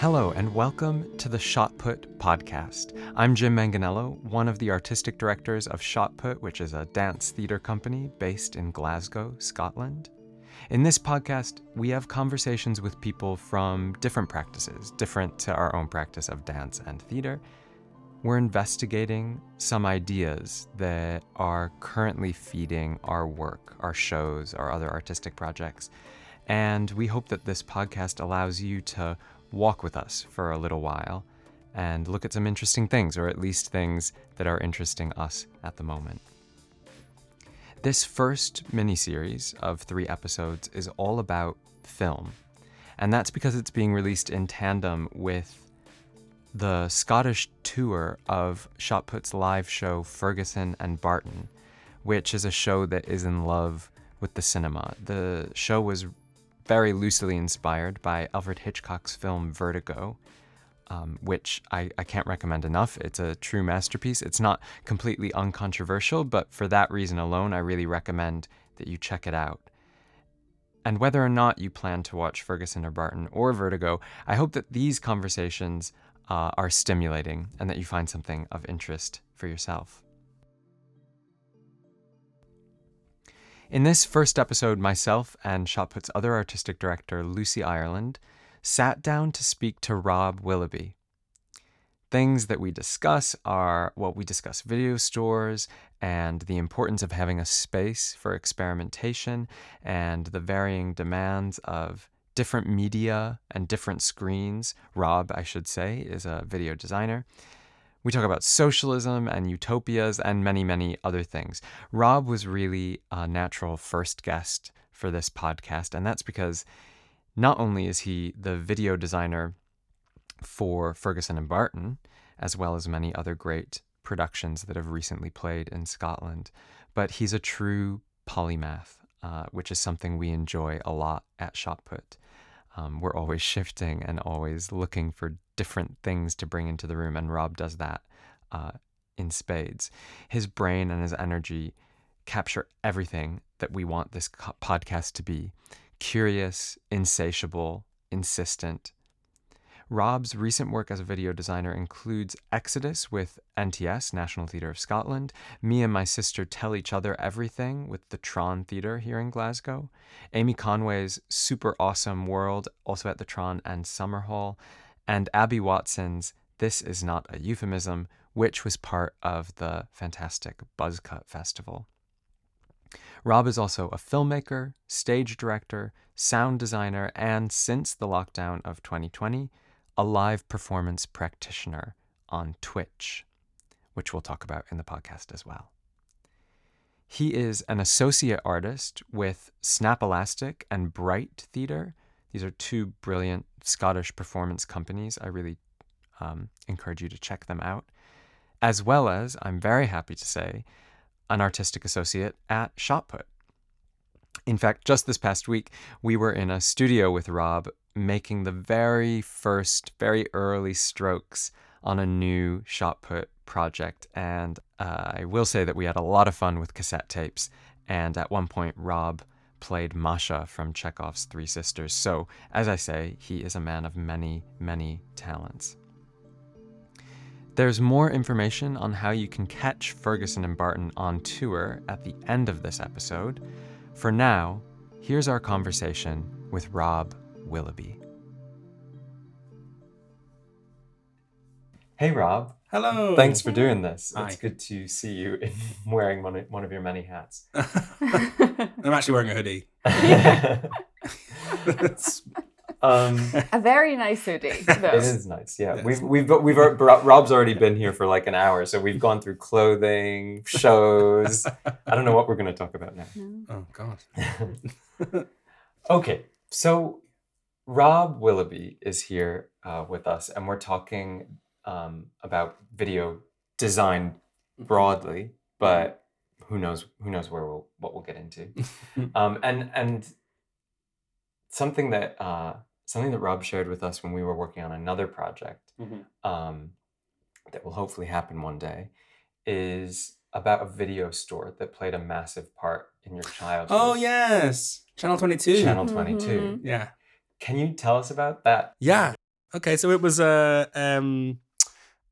Hello, and welcome to the Shotput podcast. I'm Jim Manganello, one of the artistic directors of Shotput, which is a dance theatre company based in Glasgow, Scotland. In this podcast, we have conversations with people from different practices, different to our own practice of dance and theatre. We're investigating some ideas that are currently feeding our work, our shows, our other artistic projects. And we hope that this podcast allows you to walk with us for a little while and look at some interesting things, or at least things that are interesting us at the moment. This first mini series of three episodes is all about film, and that's because it's being released in tandem with the Scottish tour of Shotput's live show Ferguson and Barton, which is a show that is in love with the cinema. The show was very loosely inspired by Alfred Hitchcock's film Vertigo, um, which I, I can't recommend enough. It's a true masterpiece. It's not completely uncontroversial, but for that reason alone, I really recommend that you check it out. And whether or not you plan to watch Ferguson or Barton or Vertigo, I hope that these conversations uh, are stimulating and that you find something of interest for yourself. In this first episode, myself and Shotput's other artistic director, Lucy Ireland, sat down to speak to Rob Willoughby. Things that we discuss are well, we discuss video stores and the importance of having a space for experimentation and the varying demands of different media and different screens. Rob, I should say, is a video designer. We talk about socialism and utopias and many, many other things. Rob was really a natural first guest for this podcast, and that's because not only is he the video designer for Ferguson and Barton, as well as many other great productions that have recently played in Scotland, but he's a true polymath, uh, which is something we enjoy a lot at Shotput. Um, we're always shifting and always looking for different things to bring into the room, and Rob does that uh, in spades. His brain and his energy capture everything that we want this podcast to be curious, insatiable, insistent. Rob's recent work as a video designer includes Exodus with NTS, National Theatre of Scotland, Me and My Sister Tell Each Other Everything with the Tron Theatre here in Glasgow, Amy Conway's Super Awesome World, also at the Tron and Summerhall, and Abby Watson's This Is Not a Euphemism, which was part of the fantastic Buzzcut Festival. Rob is also a filmmaker, stage director, sound designer, and since the lockdown of 2020, a live performance practitioner on Twitch, which we'll talk about in the podcast as well. He is an associate artist with Snap Elastic and Bright Theatre. These are two brilliant Scottish performance companies. I really um, encourage you to check them out. As well as, I'm very happy to say, an artistic associate at Shotput. In fact, just this past week, we were in a studio with Rob making the very first, very early strokes on a new shot put project. And uh, I will say that we had a lot of fun with cassette tapes. And at one point, Rob played Masha from Chekhov's Three Sisters. So, as I say, he is a man of many, many talents. There's more information on how you can catch Ferguson and Barton on tour at the end of this episode. For now, here's our conversation with Rob Willoughby. Hey, Rob. Hello. Thanks for doing this. Hi. It's good to see you in wearing one of, one of your many hats. I'm actually wearing a hoodie. um, A very nice hoodie. though. it is nice. Yeah, Yes. we've we've we've Rob's already been here for like an hour, so we've gone through clothing, shows. I don't know what we're going to talk about now. oh God. Okay, so Rob Willoughby is here uh, with us, and we're talking um, about video design broadly, but who knows? Who knows where we'll what we'll get into? um, and and something that uh, something that Rob shared with us when we were working on another project Mhm. um, that will hopefully happen one day is about a video store that played a massive part in your childhood. Oh yes, Channel Twenty Two. Channel Twenty Two. Mhm. Yeah. Can you tell us about that? Yeah. Okay, so it was uh, um,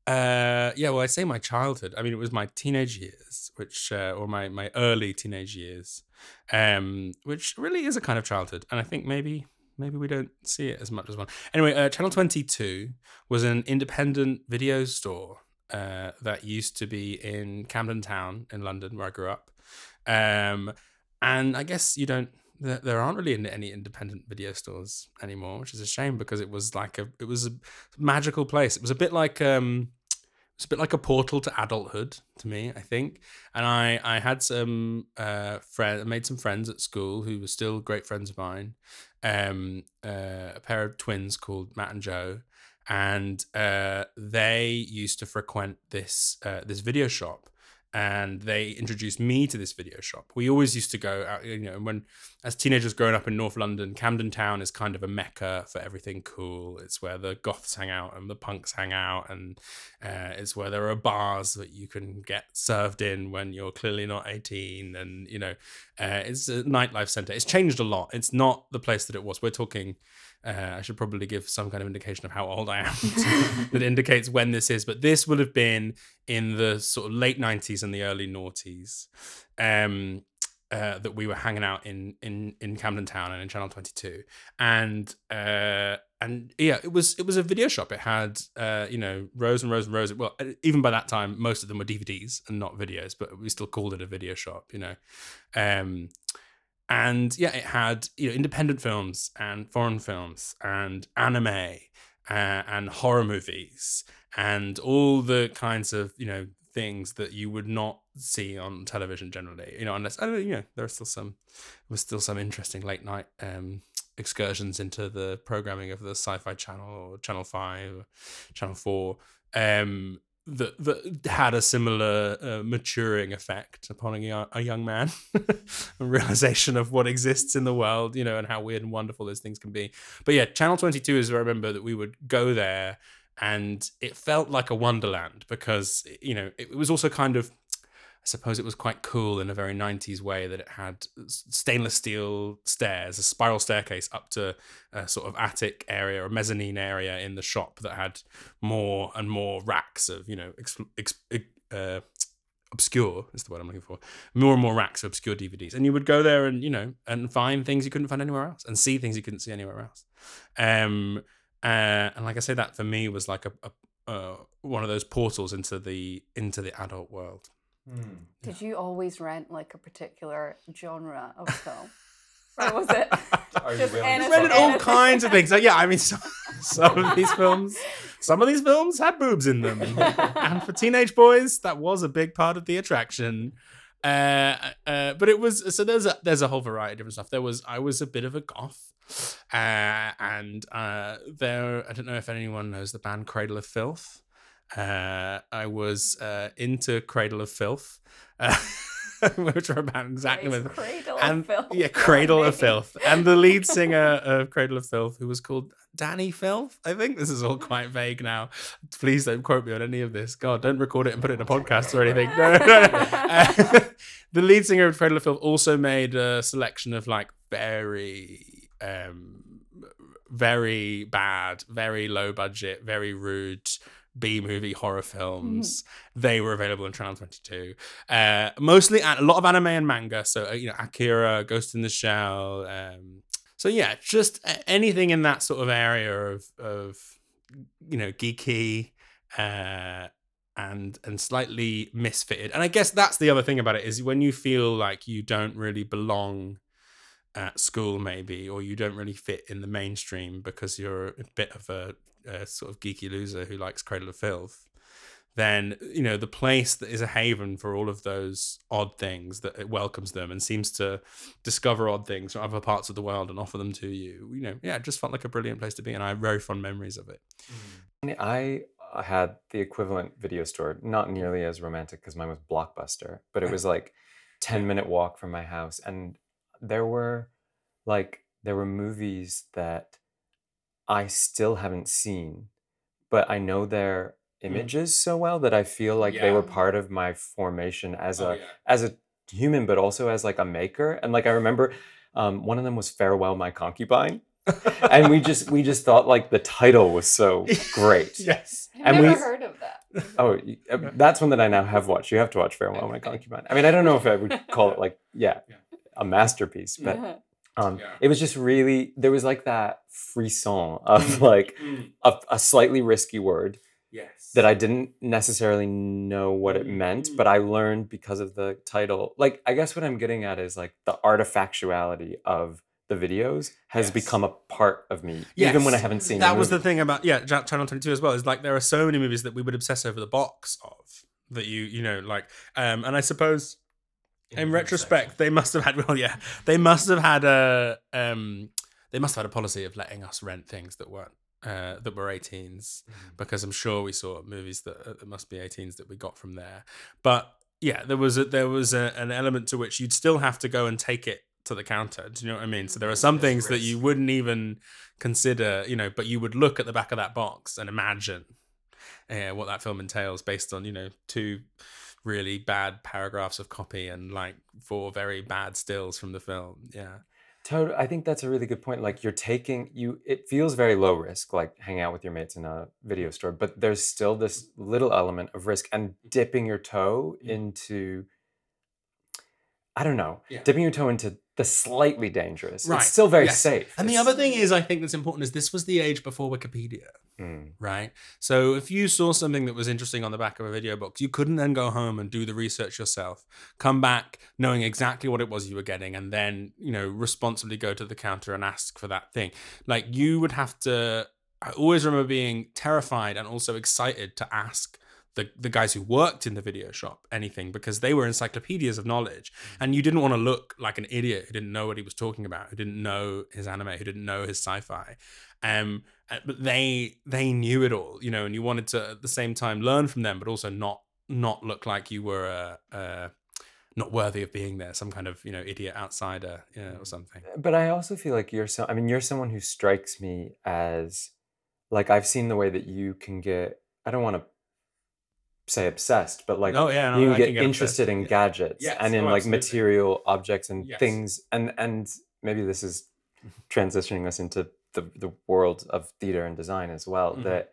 uh, yeah. Well, I say my childhood. I mean, it was my teenage years, which uh, or my my early teenage years, um, which really is a kind of childhood, and I think maybe maybe we don't see it as much as one. Anyway, uh, Channel Twenty Two was an independent video store uh, that used to be in Camden Town in London, where I grew up. Um, and I guess you don't. There, there aren't really any independent video stores anymore, which is a shame because it was like a it was a magical place. It was a bit like um, it's a bit like a portal to adulthood to me, I think. And I I had some uh friend made some friends at school who were still great friends of mine. Um, uh, a pair of twins called Matt and Joe, and uh, they used to frequent this uh, this video shop and they introduced me to this video shop. We always used to go out, you know, when as teenagers growing up in North London, Camden Town is kind of a mecca for everything cool. It's where the goths hang out and the punks hang out, and uh, it's where there are bars that you can get served in when you're clearly not 18. And, you know, uh, it's a nightlife center. It's changed a lot. It's not the place that it was. We're talking uh, I should probably give some kind of indication of how old I am that indicates when this is. But this would have been in the sort of late 90s and the early noughties um, uh, that we were hanging out in, in, in Camden Town and in Channel 22. And uh, and yeah, it was it was a video shop. It had uh, you know rows and rows and rows. Of, well, even by that time, most of them were DVDs and not videos, but we still called it a video shop. You know, um, and yeah, it had you know independent films and foreign films and anime uh, and horror movies and all the kinds of you know things that you would not see on television generally. You know, unless I don't know, you know, there are still some was still some interesting late night um, excursions into the programming of the Sci-Fi Channel or Channel Five, or Channel Four. Um, that that had a similar uh, maturing effect upon a, a young man, a realization of what exists in the world, you know, and how weird and wonderful those things can be. But yeah, Channel Twenty Two is I remember that we would go there, and it felt like a wonderland because you know it was also kind of suppose it was quite cool in a very 90s way that it had stainless steel stairs, a spiral staircase up to a sort of attic area or mezzanine area in the shop that had more and more racks of, you know, ex- ex- uh, obscure is the word I'm looking for. More and more racks of obscure DVDs. And you would go there and, you know, and find things you couldn't find anywhere else and see things you couldn't see anywhere else. Um, uh, and like I say, that for me was like a, a uh, one of those portals into the into the adult world. Hmm. Did you always rent like a particular genre of film? or was it just anything, rented all kinds of things? yeah, I mean, some, some of these films, some of these films had boobs in them, and for teenage boys, that was a big part of the attraction. Uh, uh, but it was so there's a there's a whole variety of different stuff. There was I was a bit of a goth, uh, and uh, there I don't know if anyone knows the band Cradle of Filth. Uh, I was uh, into Cradle of Filth. Uh, which are about exactly with Cradle and, of Filth. Yeah, Cradle of Filth. And the lead singer of Cradle of Filth, who was called Dani Filth, I think. This is all quite vague now. Please don't quote me on any of this. God, don't record it and put it in a podcast or anything. No, no, no. Uh, the lead singer of Cradle of Filth also made a selection of like very um very bad, very low budget, very rude B movie horror films. Mm-hmm. They were available in Channel 22. Uh, mostly a lot of anime and manga. So, uh, you know, Akira, Ghost in the Shell. Um, so, yeah, just anything in that sort of area of, of you know, geeky uh, and and slightly misfitted. And I guess that's the other thing about it is when you feel like you don't really belong at school maybe or you don't really fit in the mainstream because you're a bit of a a sort of geeky loser who likes Cradle of Filth, then you know the place that is a haven for all of those odd things that it welcomes them and seems to discover odd things from other parts of the world and offer them to you. You know, yeah, it just felt like a brilliant place to be, and I have very fond memories of it. Mm-hmm. I had the equivalent video store, not nearly as romantic because mine was Blockbuster, but it was like ten minute walk from my house, and there were like there were movies that I still haven't seen, but I know their mm. images mm. so well that I feel like yeah. they were part of my formation as oh, a yeah. as a human, but also as like a maker. And like I remember, um, one of them was "Farewell, My Concubine." and we just we just thought like the title was so great. yes. I've And never we- heard of that. Oh, that's one that I now have watched. You have to watch Farewell, My Concubine. I mean, I don't know if I would call it like, yeah, Yeah. A masterpiece, but um, Yeah. it was just really there was like that frisson of Mm. like a, a slightly risky word Yes. that I didn't necessarily know what it meant, but Mm. I learned because of the title. Like, I guess what I'm getting at is like the artifactuality of the videos has Yes. become a part of me, even when I haven't seen that the was the thing about yeah channel 22 as well is like there are so many movies that we would obsess over the box of that you you know like um and i suppose in retrospect. they must have had well yeah they must have had a um they must have had a policy of letting us rent things that weren't uh that were 18s because i'm sure we saw movies that, uh, that must be 18s that we got from there. But yeah there was a there was a, an element to which you'd still have to go and take it to the counter. Do you know what i mean? So there are some There's things that you wouldn't even consider you know but you would look at the back of that box and imagine uh, what that film entails based on you know two really bad paragraphs of copy and like four very bad stills from the film yeah Totally. I think that's a really good point. Like you're taking you it feels very low risk, like hanging out with your mates in a video store, but there's still this little element of risk and dipping your toe Mm. into I don't know, Yeah. dipping your toe into the slightly dangerous. Right, It's still very yes. safe. and the other thing is i think that's important is this was the age before wikipedia Mm. right so if you saw something that was interesting on the back of a video box you couldn't then go home and do the research yourself come back knowing exactly what it was you were getting and then you know responsibly go to the counter and ask for that thing like you would have to i always remember being terrified and also excited to ask the, the guys who worked in the video shop anything because they were encyclopedias of knowledge. And you didn't want to look like an idiot who didn't know what he was talking about who didn't know his anime who didn't know his sci-fi. Um uh, but they they knew it all you know and you wanted to at the same time learn from them but also not not look like you were uh, uh not worthy of being there some kind of you know idiot outsider yeah, or something. But I also feel like you're so I mean, you're someone who strikes me as like I've seen the way that you can get I don't want to say obsessed, but like oh yeah no, you I get, get interested obsessed. in Yeah. gadgets Yes, and in oh, like absolutely. material objects and Yes. things and and maybe this is transitioning us into the the world of theater and design as well Mhm. that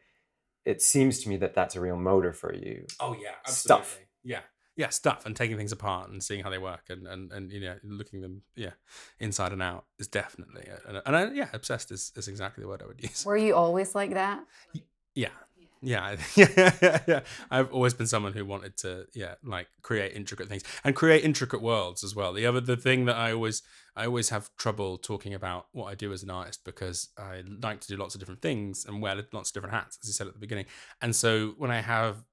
it seems to me that that's a real motor for you Oh yeah, Stuff. absolutely. Yeah, yeah, stuff and taking things apart and seeing how they work and and and you know looking them yeah inside and out is definitely and, and I, yeah obsessed is, is exactly the word I would use. Were you always like that? Yeah. Yeah, yeah. I've always been someone who wanted to, yeah, like create intricate things and create intricate worlds as well. The other, the thing that I always, I always have trouble talking about what I do as an artist because I like to do lots of different things and wear lots of different hats, as you said at the beginning. And so when I have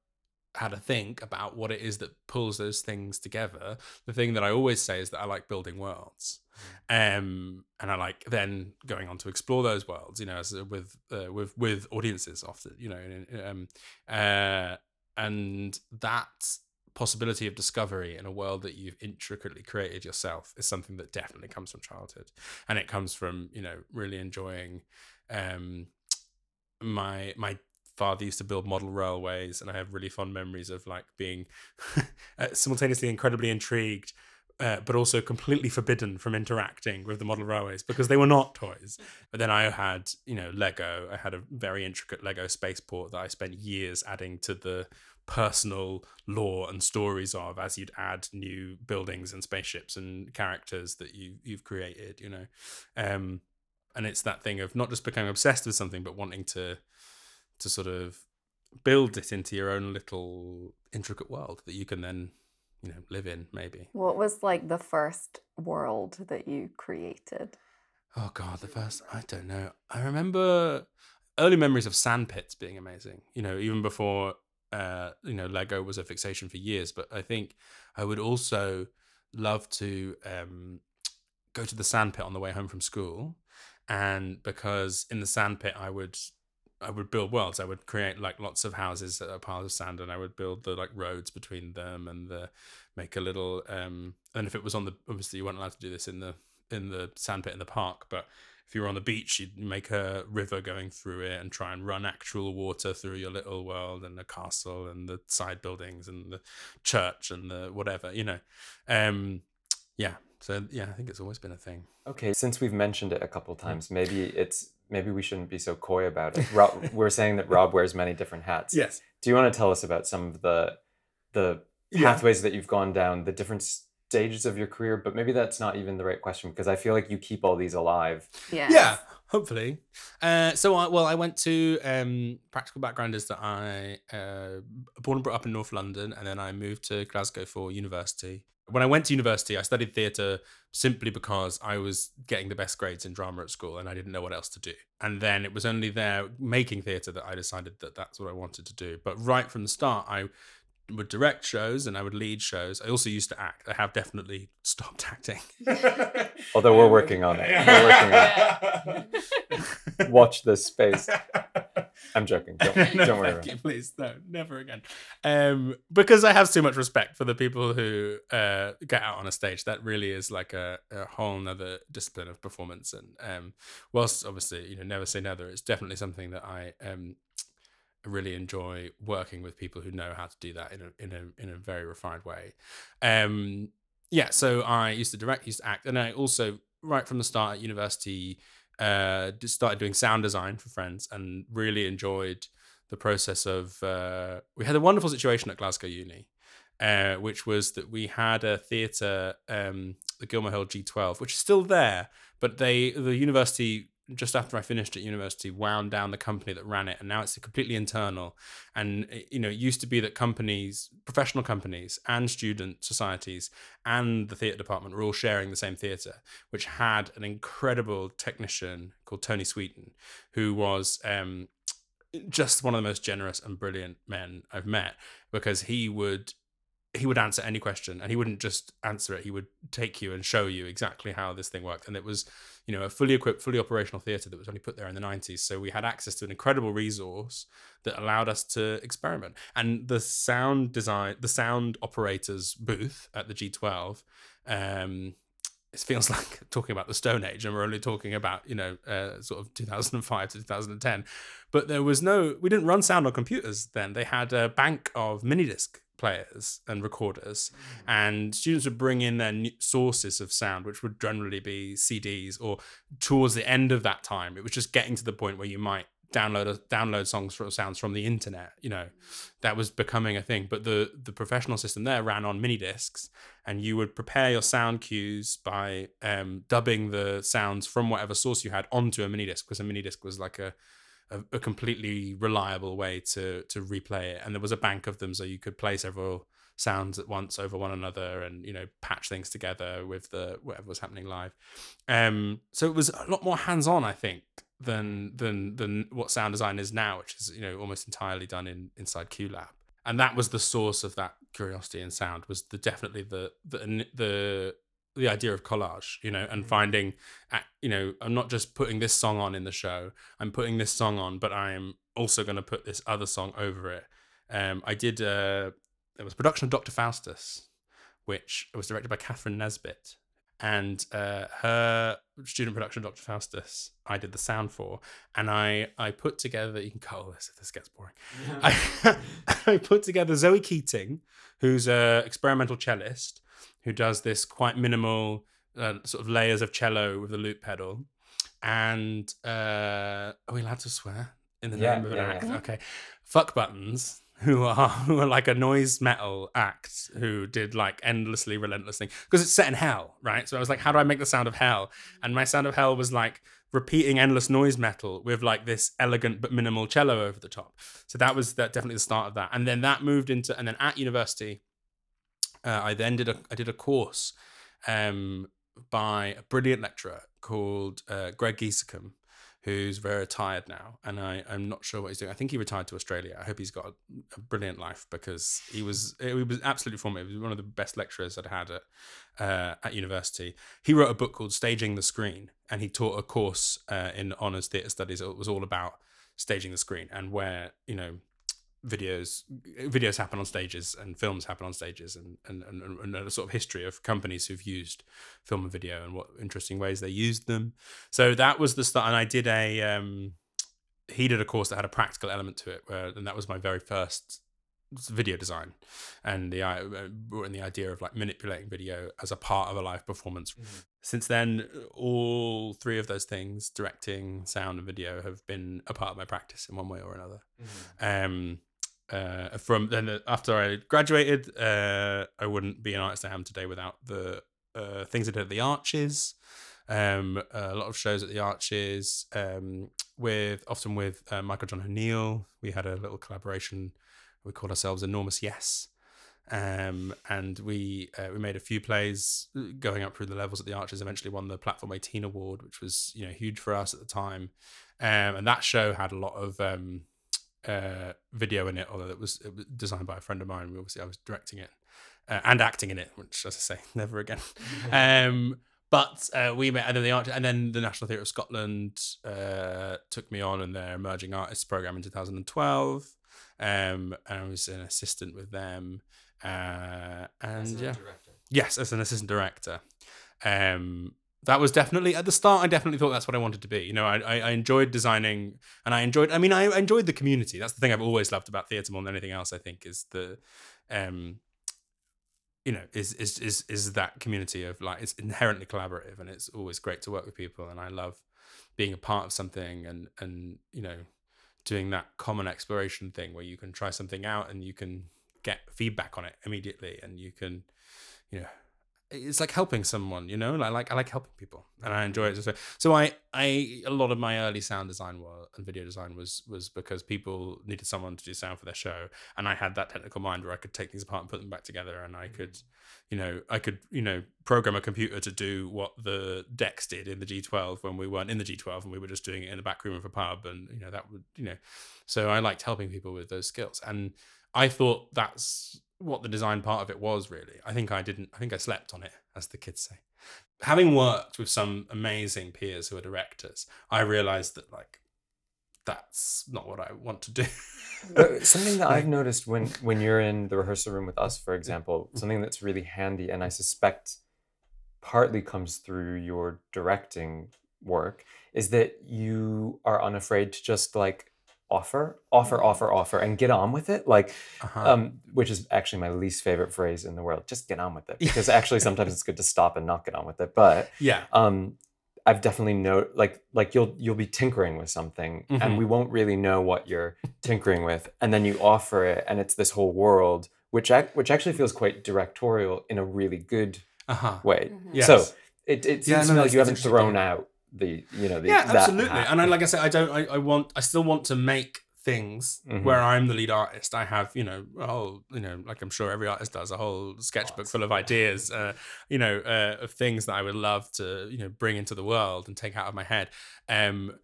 had a think about what it is that pulls those things together, the thing that I always say is that I like building worlds. Um, and I like then going on to explore those worlds, you know, as uh, with uh, with with audiences often, you know, and, um, uh, and that possibility of discovery in a world that you've intricately created yourself is something that definitely comes from childhood, and it comes from you know really enjoying um, my my father used to build model railways and i have really fond memories of like being uh, simultaneously incredibly intrigued uh, but also completely forbidden from interacting with the model railways because they were not toys. But then i had you know lego. I had a very intricate lego spaceport that i spent years adding to the personal lore and stories of as you'd add new buildings and spaceships and characters that you you've created you know? Um and it's that thing of not just becoming obsessed with something but wanting to to sort of build it into your own little intricate world that you can then you know live in maybe. What was like the first world that you created? oh god the first i don't know. I remember early memories of sand pits being amazing you know even before uh you know lego was a fixation for years. But i think i would also love to um go to the sand pit on the way home from school. And because in the sand pit i would I would build worlds. I would create like lots of houses that are piles of sand, and I would build the like roads between them, and the make a little. um And if it was on the obviously you weren't allowed to do this in the in the sand pit in the park, but if you were on the beach, you'd make a river going through it and try and run actual water through your little world and the castle and the side buildings and the church and the whatever, you know. Um, yeah, So yeah, I think it's always been a thing. Okay, since we've mentioned it a couple times, maybe it's maybe we shouldn't be so coy about it. Rob, we're saying that Rob wears many different hats. Yes. Do you want to tell us about some of the the Yeah. pathways that you've gone down, the different stages of your career? But maybe that's not even the right question because I feel like you keep all these alive. Yeah. Yeah, hopefully. Uh, so I well, I went to um, practical background is that I uh, born and brought up in North London, and then I moved to Glasgow for university. When I went to university, I studied theatre simply because I was getting the best grades in drama at school, and I didn't know what else to do. And then it was only there making theatre that I decided that that's what I wanted to do. But right from the start, I would direct shows and I would lead shows. I also used to act. I have definitely stopped acting. Although we're working on it. We're working on it. Watch this space. I'm joking. Don't, no, don't worry. thank About you, it. please, no, never again. Um, because I have so much respect for the people who uh, get out on a stage. That really is like a, a whole nother discipline of performance. And um, whilst obviously, you know, never say never, it's definitely something that I um, really enjoy working with people who know how to do that in a in a in a very refined way. Um, yeah, so I used to direct, used to act, and I also right from the start at university uh, started doing sound design for friends and really enjoyed the process of. Uh, we had a wonderful situation at Glasgow Uni, uh, which was that we had a theatre, um, the Gilmorehill G12, which is still there, but they the university just after I finished at university wound down the company that ran it, and now it's completely internal. And it- you know, it used to be that companies, professional companies, and student societies, and the theatre department were all sharing the same theatre, which had an incredible technician called Tony Sweeten, who was um, just one of the most generous and brilliant men I've met because he would he would answer any question and he wouldn't just answer it he would take you and show you exactly how this thing worked and it was you know a fully equipped fully operational theatre that was only put there in the 90s so we had access to an incredible resource that allowed us to experiment and the sound design the sound operators booth at the G12 um it feels like talking about the Stone Age, and we're only talking about you know uh, sort of 2005 to 2010. But there was no, we didn't run sound on computers then. They had a bank of mini disc players and recorders, and students would bring in their sources of sound, which would generally be CDs. Or towards the end of that time, it was just getting to the point where you might download a, download songs from sounds from the internet. You know, that was becoming a thing. But the the professional system there ran on mini discs and you would prepare your sound cues by um, dubbing the sounds from whatever source you had onto a mini disc because a mini disc was like a, a a completely reliable way to to replay it. And there was a bank of them so you could play several sounds at once over one another and you know patch things together with the whatever was happening live. Um so it was a lot more hands on i think than than than what sound design is now which is you know almost entirely done in inside qlab and that was the source of that curiosity in sound was the definitely the the the the idea of collage you know and finding uh, you know i'm not just putting this song on in the show i'm putting this song on but i'm also going to put this other song over it um i did uh there was a production of dr faustus which was directed by catherine nesbitt and uh, her student production, Dr. Faustus, I did the sound for, and I I put together. You can cut all this if this gets boring. I, I put together Zoe Keating, who's a experimental cellist who does this quite minimal uh, sort of layers of cello with a loop pedal. And uh, are we allowed to swear in the Yeah, name of an yeah, act? yeah. Okay, fuck buttons. Who are who are like a noise metal act who did like endlessly relentless thing because it's set in hell, right? So I was like, how do I make the sound of hell? And my sound of hell was like repeating endless noise metal with like this elegant but minimal cello over the top. So that was that definitely the start of that. And then that moved into and then at university, uh, I then did a I did a course um, by a brilliant lecturer called uh, Greg Giesekam, who's very retired now, and I I'm not sure what he's doing. I think he retired to Australia. I hope he's got a, a brilliant life because he was he was absolutely formative. He was one of the best lecturers I'd had at uh, at university. He wrote a book called Staging the Screen, and he taught a course uh, in honors theatre studies. It was all about staging the screen and where you know videos videos happen on stages and films happen on stages and and, and, and a sort of history of companies who've used film and video and what interesting ways they used them so that was the start and i did a um he did a course that had a practical element to it where and that was my very first video design and the uh, brought in the idea of like manipulating video as a part of a live performance. Since then, all three of those things, directing, sound, and video, have been a part of my practice in one way or another. Um, uh, from then uh, after I graduated, uh, I wouldn't be an artist I am today without the uh, things I did at the Arches. Um, a lot of shows at the Arches um, with often with uh, Michael John O'Neill. We had a little collaboration. We called ourselves Enormous Yes, um, and we uh, we made a few plays going up through the levels at the Arches. Eventually, won the Platform 18 award, which was you know huge for us at the time. Um, and that show had a lot of um, uh, video in it, although it was, it was designed by a friend of mine. We Obviously, I was directing it uh, and acting in it, which, as I say, never again. um, but uh, we met, and then the art, and then the National Theatre of Scotland uh, took me on in their emerging artists program in 2012, um, and I was an assistant with them. Uh, and yeah, yes, as an assistant director. Um, that was definitely at the start. I definitely thought that's what I wanted to be. You know, I, I, enjoyed designing, and I enjoyed. I mean, I enjoyed the community. That's the thing I've always loved about theatre more than anything else. I think is the, um, you know, is is is is that community of like it's inherently collaborative, and it's always great to work with people, and I love being a part of something, and and you know, doing that common exploration thing where you can try something out and you can get feedback on it immediately, and you can, you know it's like helping someone, you know. I like I like helping people, and I enjoy it. So, so I I a lot of my early sound design was, and video design was was because people needed someone to do sound for their show, and I had that technical mind where I could take things apart and put them back together, and I could, mm. you know, I could you know program a computer to do what the decks did in the G12 when we weren't in the G12 and we were just doing it in the back room of a pub, and you know that would you know, so I liked helping people with those skills, and I thought that's what the design part of it was really. I think I didn't I think I slept on it, as the kids say. Having worked with some amazing peers who are directors, I realized that like that's not what I want to do. Something that I've noticed when when you're in the rehearsal room with us, for example, something that's really handy, and I suspect partly comes through your directing work, is that you are unafraid to just like offer, offer, offer, offer, and get on with it. Like, Uh-huh. um, which is actually my least favorite phrase in the world. Just get on with it, because actually sometimes it's good to stop and not get on with it. But yeah. um, I've definitely know like like you'll you'll be tinkering with something, Mhm. and we won't really know what you're tinkering with, and then you offer it, and it's this whole world, which ac- which actually feels quite directorial in a really good Uh-huh. way. Mhm. Yes. So it, it seems Yeah, no, like you haven't thrown out the you know the yeah, absolutely. And I like I said, I don't. I, I want. I still want to make things Mhm. where I'm the lead artist. I have, you know, a whole, you know, like I'm sure every artist does, a whole sketchbook full of ideas, uh, you know, uh, of things that I would love to, you know, bring into the world and take out of my head. Um,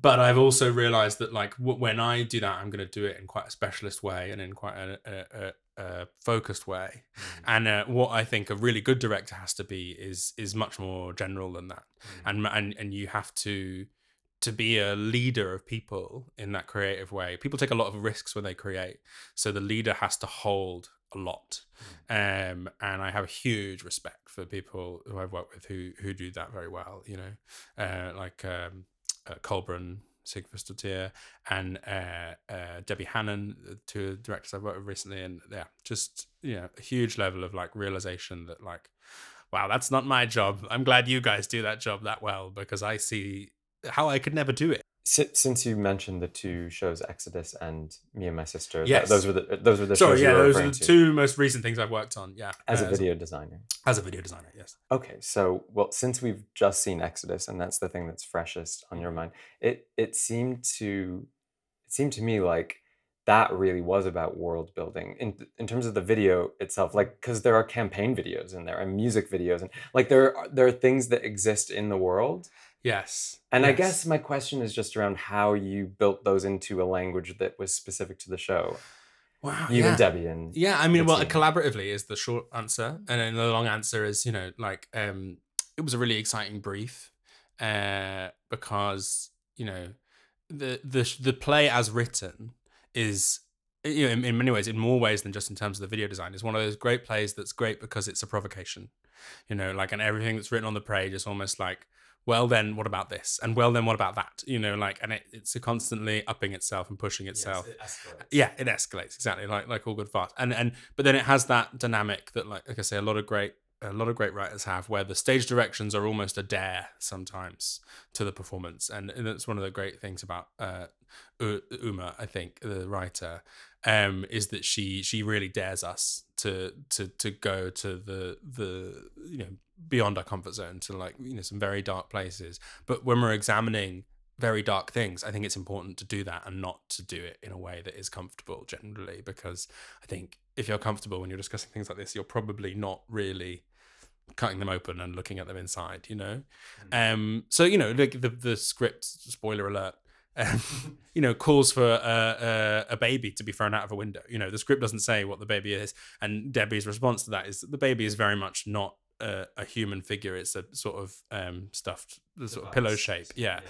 but I've also realized that, like, w- when I do that, I'm going to do it in quite a specialist way and in quite a, a, a, a focused way. And uh, what I think a really good director has to be is is much more general than that. And and and you have to to be a leader of people in that creative way. People take a lot of risks when they create so the leader has to hold a lot. Um and i have a huge respect for people who i've worked with who who do that very well you know? Uh like um uh, Kolbrún Sigfúsdóttir and uh, uh, Debbie Hannan, two directors I've worked with recently, and yeah, just you know, a huge level of like realization that like wow, that's not my job. I'm glad you guys do that job that well because I see how I could never do it. Si- Since you mentioned the two shows, Exodus and Me and My Sister, Yes. those were the those were the Sorry, shows yeah, those are the to two most recent things I've worked on. Yeah, as a uh, video designer. as a video designer. Yes. Okay, so well, since we've just seen Exodus, and that's the thing that's freshest on your mind, it it seemed to it seemed to me like that really was about world building in in terms of the video itself, like because there are campaign videos in there and music videos, and like there are, there are things that exist in the world. Yes. And I guess my question is just around how you built those into a language that was specific to the show. wow. You yeah. and Debbie and Yeah, I mean, well, team. collaboratively is the short answer, and then the long answer is, you know, like um, it was a really exciting brief, uh, because you know, the the the play as written is, you know, in, in many ways, in more ways than just in terms of the video design, is one of those great plays that's great because it's a provocation, you know, like and everything that's written on the page is almost like well then what about this? And well then what about that? You know like and it, it's constantly upping itself and pushing itself. yeah it escalates exactly like like all good fast. And and but then it has that dynamic that like like i say a lot of great a lot of great writers have where the stage directions are almost a dare sometimes to the performance. And, and that's one of the great things about uh uma i think the writer um is that she she really dares us to to to go to the the you know beyond our comfort zone to like you know some very dark places but when we're examining very dark things i think it's important to do that and not to do it in a way that is comfortable generally because i think if you're comfortable when you're discussing things like this you're probably not really cutting them open and looking at them inside you know mm. um so you know like the the script spoiler alert um, you know, calls for a, a, a, baby to be thrown out of a window. You know, the script doesn't say what the baby is, and Debbie's response to that is that the baby is very much not a, a human figure. It's a sort of um, stuffed, the sort of pillow shape. Yeah.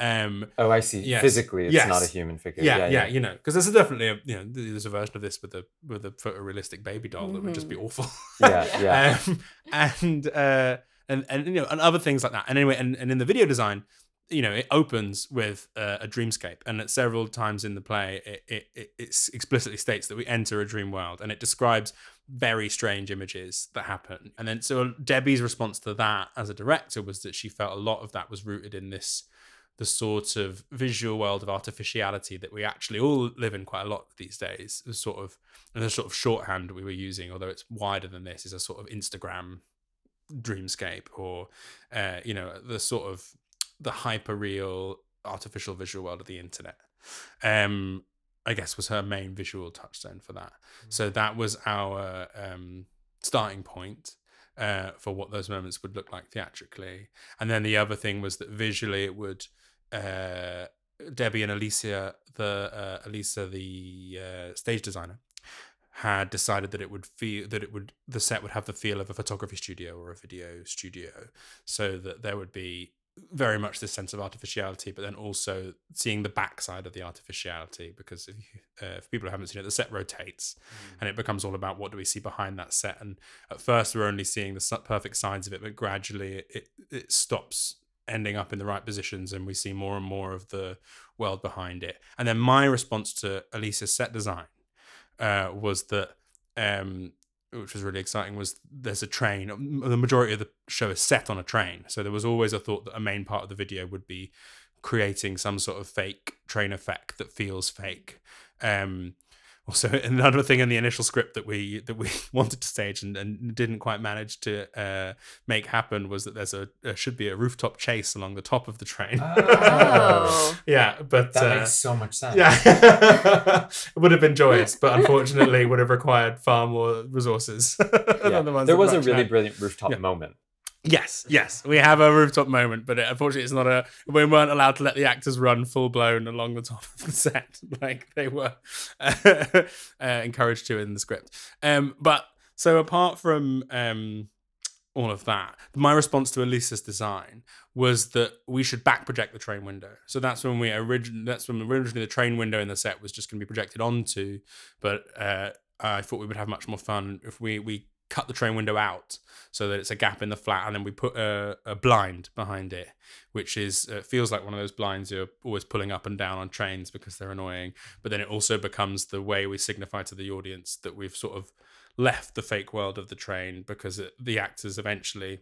yeah. Um, oh, I see. Yes. Physically, it's yes. not a human figure. Yeah, yeah, yeah. you know, because there's definitely a you know there's a version of this with a with a photorealistic baby doll mm-hmm. that would just be mm-hmm. awful. Yeah, yeah. um, and uh, and and you know and other things like that. And anyway, and, and in the video design, you know, it opens with a dreamscape, and at several times in the play, it, it, it, it explicitly states that we enter a dream world, and it describes very strange images that happen. And then, so Debbie's response to that as a director was that she felt a lot of that was rooted in this the sort of visual world of artificiality that we actually all live in quite a lot these days. The sort of and the sort of shorthand we were using, although it's wider than this, is a sort of Instagram dreamscape or uh, you know the sort of the hyper real artificial visual world of the internet. Um, I guess was her main visual touchstone for that. Mm-hmm. So that was our um, starting point uh, for what those moments would look like theatrically. And then the other thing was that visually it would. Uh, Debbie and Alicia, the uh, Alicia, the uh, stage designer, had decided that it would feel that it would the set would have the feel of a photography studio or a video studio, so that there would be very much this sense of artificiality, but then also seeing the backside of the artificiality. Because if, you, uh, if people haven't seen it, the set rotates, mm. and it becomes all about what do we see behind that set. And at first, we're only seeing the perfect sides of it, but gradually, it it stops ending up in the right positions, and we see more and more of the world behind it. And then my response to Elisa's set design uh, was that um, which was really exciting, was there's a train. The majority of the show is set on a train, so there was always a thought that a main part of the video would be creating some sort of fake train effect that feels fake. Um, also, another thing in the initial script that we that we wanted to stage and, and didn't quite manage to uh, make happen was that there's a, a, should be a rooftop chase along the top of the train. Oh. yeah, but that uh, makes so much sense. Yeah, it would have been joyous, but unfortunately, would have required far more resources. yeah. the there was a really brilliant rooftop yeah. moment Yes, yes, we have a rooftop moment, but it, unfortunately, it's not a. We weren't allowed to let the actors run full blown along the top of the set like they were uh, uh, encouraged to in the script. Um, but so apart from um, all of that, my response to Elisa's design was that we should back project the train window. So that's when we originally that's when originally the train window in the set was just going to be projected onto, but uh, I thought we would have much more fun if we we cut the train window out so that it's a gap in the flat and then we put a, a blind behind it which is uh, feels like one of those blinds you're always pulling up and down on trains because they're annoying but then it also becomes the way we signify to the audience that we've sort of left the fake world of the train because it, the actors eventually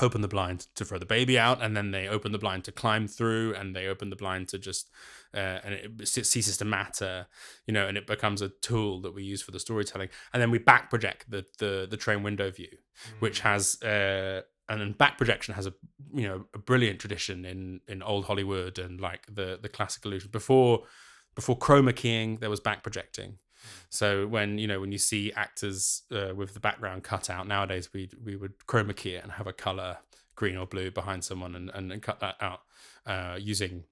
open the blind to throw the baby out and then they open the blind to climb through and they open the blind to just uh, and it ceases to matter you know and it becomes a tool that we use for the storytelling. And then we back project the the, the train window view mm. which has uh, and then back projection has a you know a brilliant tradition in in old hollywood and like the the classic illusion. Before before chroma keying there was back projecting so when you know when you see actors uh, with the background cut out nowadays, we we would chroma key it and have a color green or blue behind someone and and, and cut that out uh, using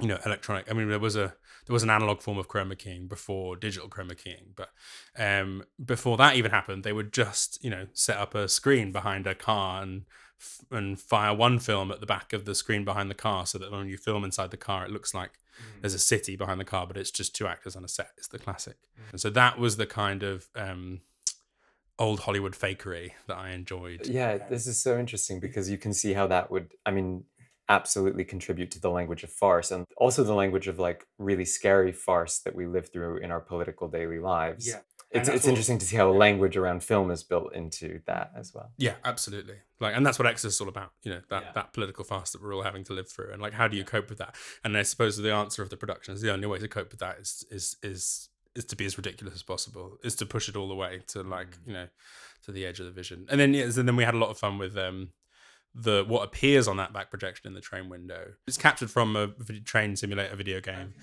you know electronic. I mean there was a there was an analog form of chroma keying before digital chroma keying, but um, before that even happened, they would just you know set up a screen behind a car and and fire one film at the back of the screen behind the car so that when you film inside the car it looks like mm. there's a city behind the car but it's just two actors on a set it's the classic mm. and so that was the kind of um, old Hollywood fakery that I enjoyed. Yeah, this is so interesting because you can see how that would, I mean, absolutely contribute to the language of farce and also the language of like really scary farce that we live through in our political daily lives. Yeah. It's, it's interesting to see how the language around film is built into that as well. Yeah, absolutely. Like, and that's what Exodus is all about. You know, that Yeah. that political fast that we're all having to live through, and like, how do you cope with that? And I suppose the answer of the production is the only way to cope with that is is is is to be as ridiculous as possible, is to push it all the way to like you know to the edge of the vision. And then yes, and then we had a lot of fun with um the what appears on that back projection in the train window. It's captured from a train simulator video game,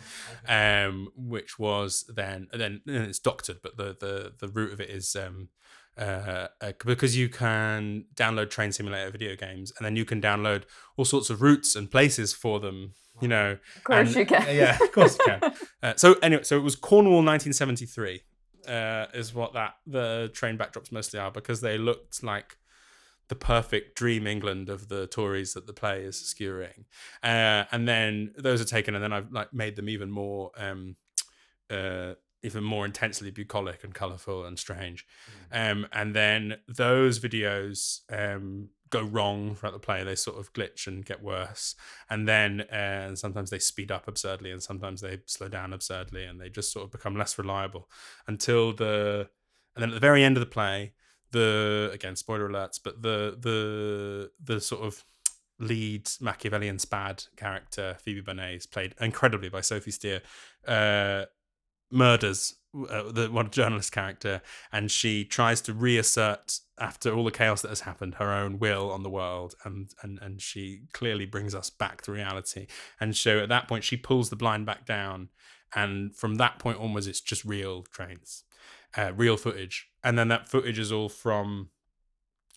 um, which was then then and it's doctored, but the the the root of it is um, uh, uh, because you can download train simulator video games, and then you can download all sorts of routes and places for them. You know, Of course and- you can. Yeah, of course you can. Uh, so anyway, so it was Cornwall, 1973, uh, is what that the train backdrops mostly are because they looked like the perfect dream England of the Tories that the play is skewering. Uh, and then those are taken, and then I've like made them even more, um, uh, even more intensely bucolic and colourful and strange. Um, and then those videos um, go wrong throughout the play. They sort of glitch and get worse. And then uh, sometimes they speed up absurdly, and sometimes they slow down absurdly, and they just sort of become less reliable until the. And then at the very end of the play, the again spoiler alerts, but the the the sort of lead Machiavellian spad character Phoebe Bonnet is played incredibly by Sophie Steer, uh, murders uh, the one journalist character, and she tries to reassert after all the chaos that has happened her own will on the world, and and and she clearly brings us back to reality. And so at that point, she pulls the blind back down, and from that point onwards, it's just real trains, uh, real footage, and then that footage is all from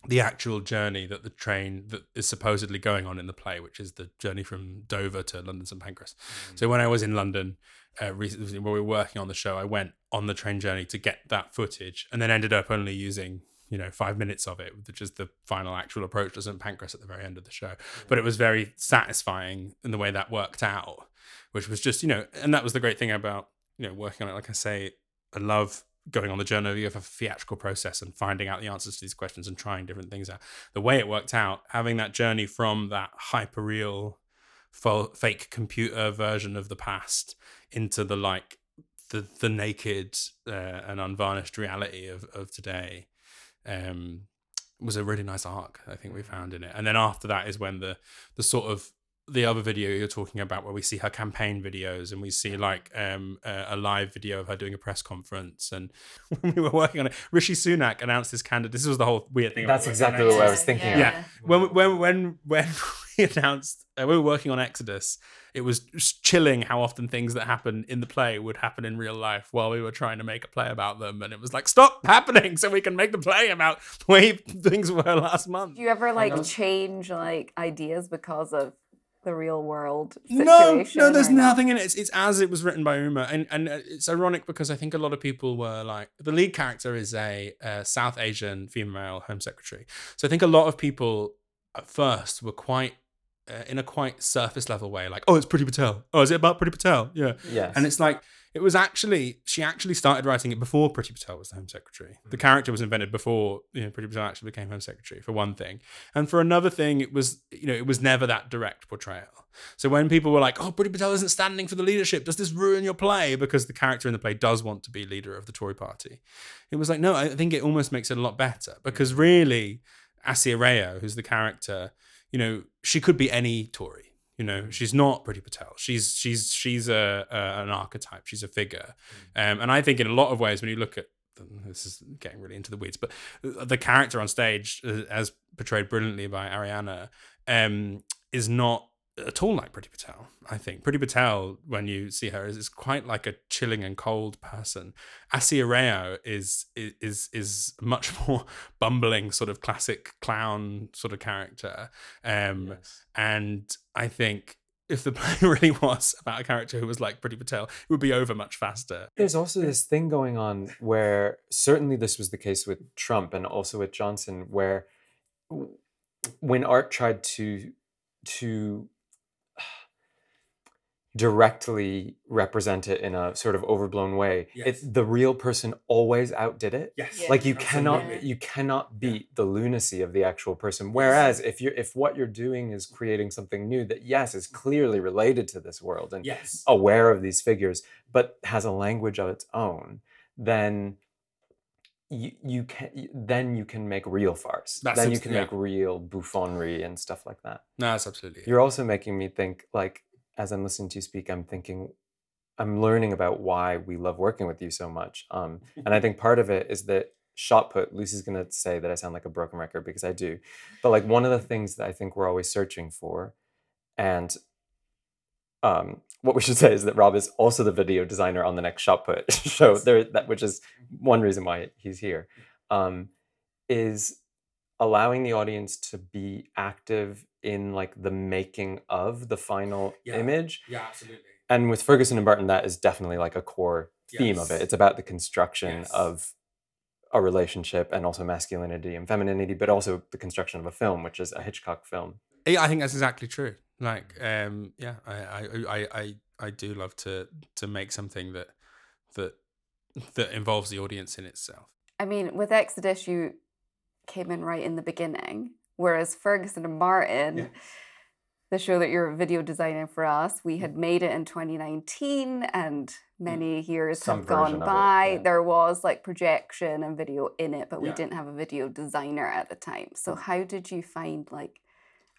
the actual journey that the train that is supposedly going on in the play, which is the journey from Dover to London St Pancras. So when I was in London, uh, recently when we were working on the show, I went on the train journey to get that footage, and then ended up only using you know five minutes of it, which is the final actual approach to St Pancras at the very end of the show. But it was very satisfying in the way that worked out, which was just you know, and that was the great thing about you know working on it. Like I say, I love going on the journey of a theatrical process and finding out the answers to these questions and trying different things out. The way it worked out, having that journey from that hyper real, fake computer version of the past into the like the the naked uh, and unvarnished reality of of today, um, was a really nice arc. I think we found in it. And then after that is when the the sort of the other video you're talking about where we see her campaign videos and we see like um, uh, a live video of her doing a press conference and when we were working on it rishi sunak announced his candidate. This was the whole weird thing That's exactly what I was thinking Yeah. of. yeah. When when when when we announced uh, we were working on exodus it was just chilling how often things that happen in the play would happen in real life while we were trying to make a play about them. And it was like stop happening so we can make the play about the way things were last month. Do you ever like change like ideas because of the real world No, situation? no, there's or not? nothing in it. It's, it's as it was written by Uma, and and uh, it's ironic because I think a lot of people were like, the lead character is a, uh South Asian female Home Secretary, so I think a lot of people at first were quite uh, in a quite surface level way, like, oh, it's Priti Patel. Oh, is it about Priti Patel? Yeah, Yes. and it's like it was actually she actually started writing it before Priti Patel was the Home Secretary. The hmm. character was invented before you know Priti Patel actually became Home Secretary for one thing, and for another thing, it was you know it was never that direct portrayal. So when people were like, "Oh, Priti Patel isn't standing for the leadership," does this ruin your play? Because the character in the play does want to be leader of the Tory Party. It was like, no, I think it almost makes it a lot better hmm. because really, Asia Rayo, who's the character, you know, she could be any Tory. You know, she's not Priti Patel. She's she's she's a, a an archetype. She's a figure, um, and I think in a lot of ways, when you look at this is getting really into the weeds, but the character on stage, uh, as portrayed brilliantly by Ariana, um, is not at all like Priti Patel. I think Priti Patel, when you see her, is, is quite like a chilling and cold person. Asia Rayo is is is much more bumbling, sort of classic clown sort of character. Um, Yes. and I think if the play really was about a character who was like Priti Patel, it would be over much faster. There's also this thing going on where certainly this was the case with Trump and also with Johnson, where when art tried to to directly represent it in a sort of overblown way. Yes. It's the real person always outdid it. Yes. Yeah. Like you cannot you cannot beat the lunacy of the actual person. Whereas if you're if what you're doing is creating something new that yes is clearly related to this world and Yes. aware of these figures, but has a language of its own, then you, you can then you can make real farce. That's then you can yeah. make real buffoonery and stuff like that. No, that's absolutely. You're also making me think like as I'm listening to you speak, I'm thinking I'm learning about why we love working with you so much. Um, and I think part of it is that Shotput, Lucy's gonna say that I sound like a broken record because I do. But like one of the things that I think we're always searching for, and um, what we should say is that Rob is also the video designer on the next Shotput show. There, that which is one reason why he's here, um, is allowing the audience to be active in like the making of the final Yeah. image yeah, absolutely. and with Ferguson and Barton, that is definitely like a core theme of it. It's about the construction Yes. of a relationship and also masculinity and femininity, but also the construction of a film, which is a Hitchcock film. Yeah, I think that's exactly true. Like, um, yeah, I, I, I, I, I do love to to make something that that that involves the audience in itself. I mean, with Exodus, you came in right in the beginning, whereas Ferguson and Barton, Yeah. the show that you're video designing for us, we had mm. made it in 2019 and mm. many years Some have gone of it, by. yeah. There was like projection and video in it, but we Yeah. didn't have a video designer at the time. So, mm. how did you find like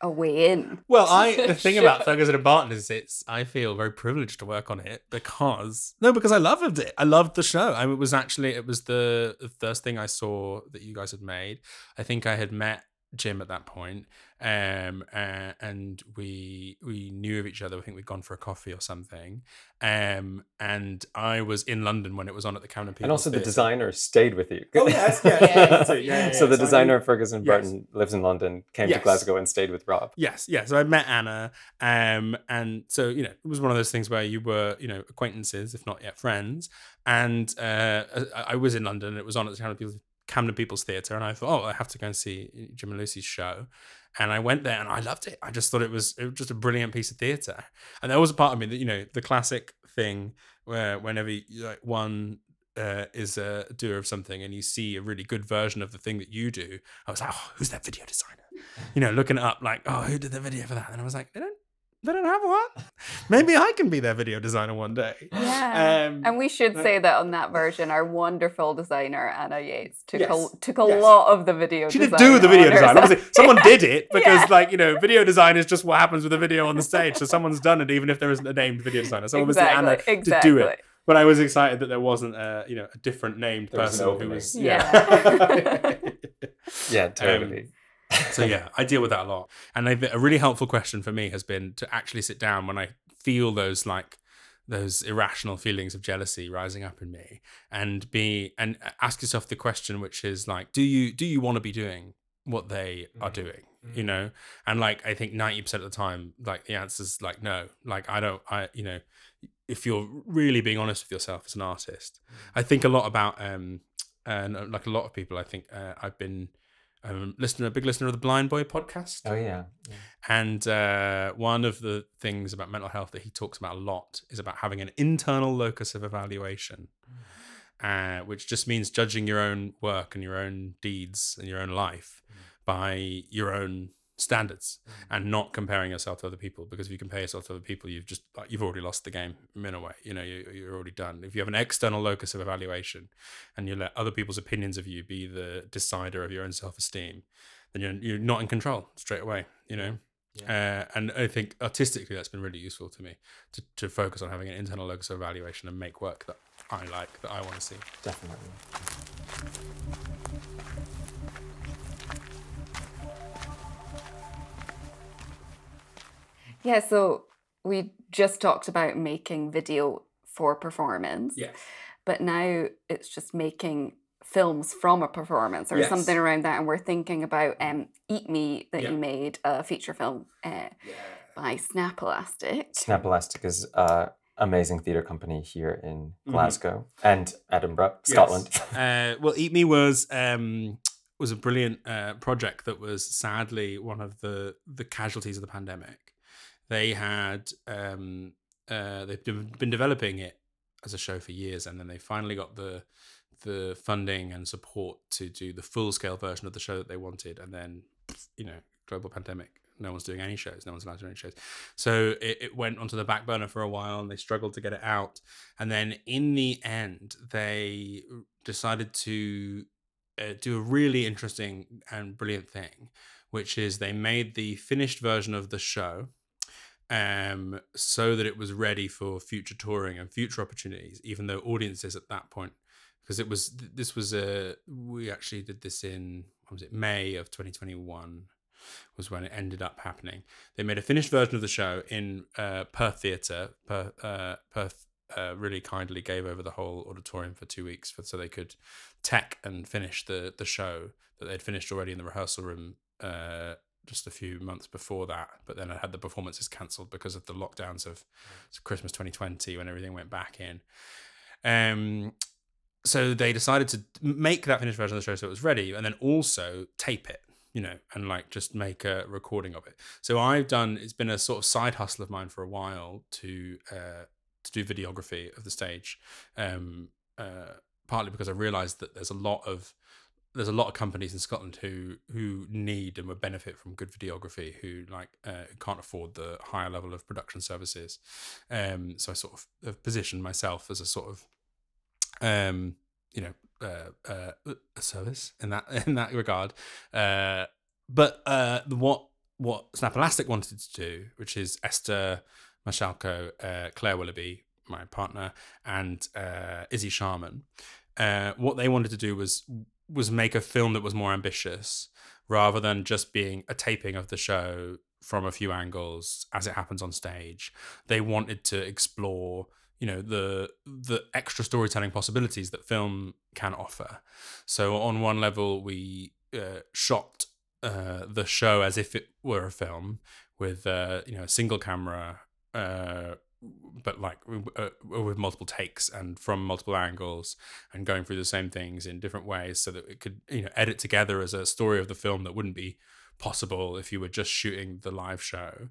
a way in? Well, I the thing about Ferguson and Barton is it's I feel very privileged to work on it because no, because I loved it. I loved the show. I mean, it was actually it was the first thing I saw that you guys had made. I think I had met Jim at that point, um, uh, and we we knew of each other. I think we'd gone for a coffee or something, um, and I was in London when it was on at the Camden People's and also the Theatre. designer stayed with you. Oh, yes, yeah, yeah, yeah, yeah, yeah, so the so designer knew- of Ferguson and Yes. Barton lives in London, came to Glasgow and stayed with Rob. Yes, yeah. So I met Anna, um, and so you know, it was one of those things where you were, you know, acquaintances, if not yet friends. And uh, I, I was in London. and It was on at the Camden People's, Camden People's Theatre, and I thought, oh, I have to go and see Jim and Lucy's show. And I went there, and I loved it. I just thought it was, it was just a brilliant piece of theatre. And there was a part of me that, you know, the classic thing where whenever like one uh, is a doer of something and you see a really good version of the thing that you do, I was like, oh, who's that video designer? You know, looking up, like, oh, who did the video for that? And I was like, they don't, they don't have one. Maybe I can be their video designer one day. Yeah. Um, And we should say that on that version, our wonderful designer Anna Yates took a Yes, took a yes. lot of the video. she didn't do the video design. Obviously, someone did it because, Yeah. like, you know, video design is just what happens with a video on the stage. So someone's done it, even if there isn't a named video designer. So obviously, Anna exactly, did exactly. do it. But I was excited that there wasn't a, you know, a different named There was an person who opening. was, Yeah. Yeah, Um, totally. So yeah, I deal with that a lot. And a really helpful question for me has been to actually sit down when I feel those like those irrational feelings of jealousy rising up in me and be and ask yourself the question which is like do you do you want to be doing what they are Mhm. doing you know and like i think 90% of the time like the answer is like no like i don't i you know if you're really being honest with yourself as an artist i think a lot about um and uh, like a lot of people i think uh, i've been um, listener, a big listener of the Blindboy podcast. Oh yeah. yeah. And uh, one of the things about mental health that he talks about a lot is about having an internal locus of evaluation, uh, which just means judging your own work and your own deeds and your own life by your own standards and not comparing yourself to other people. Because if you compare yourself to other people, you've just you've already lost the game in a way. You know, you, you're already done. If you have an external locus of evaluation and you let other people's opinions of you be the decider of your own self esteem, then you're you're not in control straight away. You know. Uh, and I think artistically that's been really useful to me to, to focus on having an internal locus of evaluation and make work that I like, that I want to see. Definitely. Yeah, so we just talked about making video for performance, Yeah. but now it's just making films from a performance or Yes. something around that. And we're thinking about um, Eat Me that Yeah. you made a feature film uh, by Snap Elastic. Snap Elastic is uh amazing theatre company here in Mhm. Glasgow and Edinburgh, Yes. Scotland. Uh, well, Eat Me was um, was a brilliant uh, project that was sadly one of the the casualties of the pandemic. They had um, uh, they've been developing it as a show for years, and then they finally got the the funding and support to do the full scale version of the show that they wanted, and then you know, global pandemic. No one's doing any shows. No one's allowed to do any shows. So it, it went onto the back burner for a while, and they struggled to get it out. And then in the end, they decided to uh, do a really interesting and brilliant thing, which is they made the finished version of the show um, so that it was ready for future touring and future opportunities, even though audiences at that point, because it was this was a we actually did this in what was it May of 2021 was when it ended up happening. They made a finished version of the show in uh, Perth Theatre. Perth, uh, Perth uh, really kindly gave over the whole auditorium for two weeks for, so they could tech and finish the the show that they'd finished already in the rehearsal room uh, just a few months before that. But then I had the performances cancelled because of the lockdowns of Christmas 2020 when everything went back in. Um, so they decided to make that finished version of the show so it was ready, and then also tape it you know, and like just make a recording of it. So I've done. It's been a sort of side hustle of mine for a while to uh, to do videography of the stage, um, uh, partly because I realised that there's a lot of there's a lot of companies in Scotland who who need and would benefit from good videography who like uh, can't afford the higher level of production services. Um, so I sort of have positioned myself as a sort of um, you know uh, uh, a service in that in that regard. Uh, but uh, what what Snap Elastic wanted to do, which is Esther Mashalko, uh, Claire Willoughby, my partner, and Izzy Sharman. Uh, what they wanted to do was was make a film that was more ambitious, rather than just being a taping of the show from a few angles as it happens on stage. They wanted to explore you know the the extra storytelling possibilities that film can offer so on one level we uh, shot uh, the show as if it were a film with uh, you know a single camera uh, but like uh, with multiple takes and from multiple angles and going through the same things in different ways so that it could you know edit together as a story of the film that wouldn't be possible if you were just shooting the live show.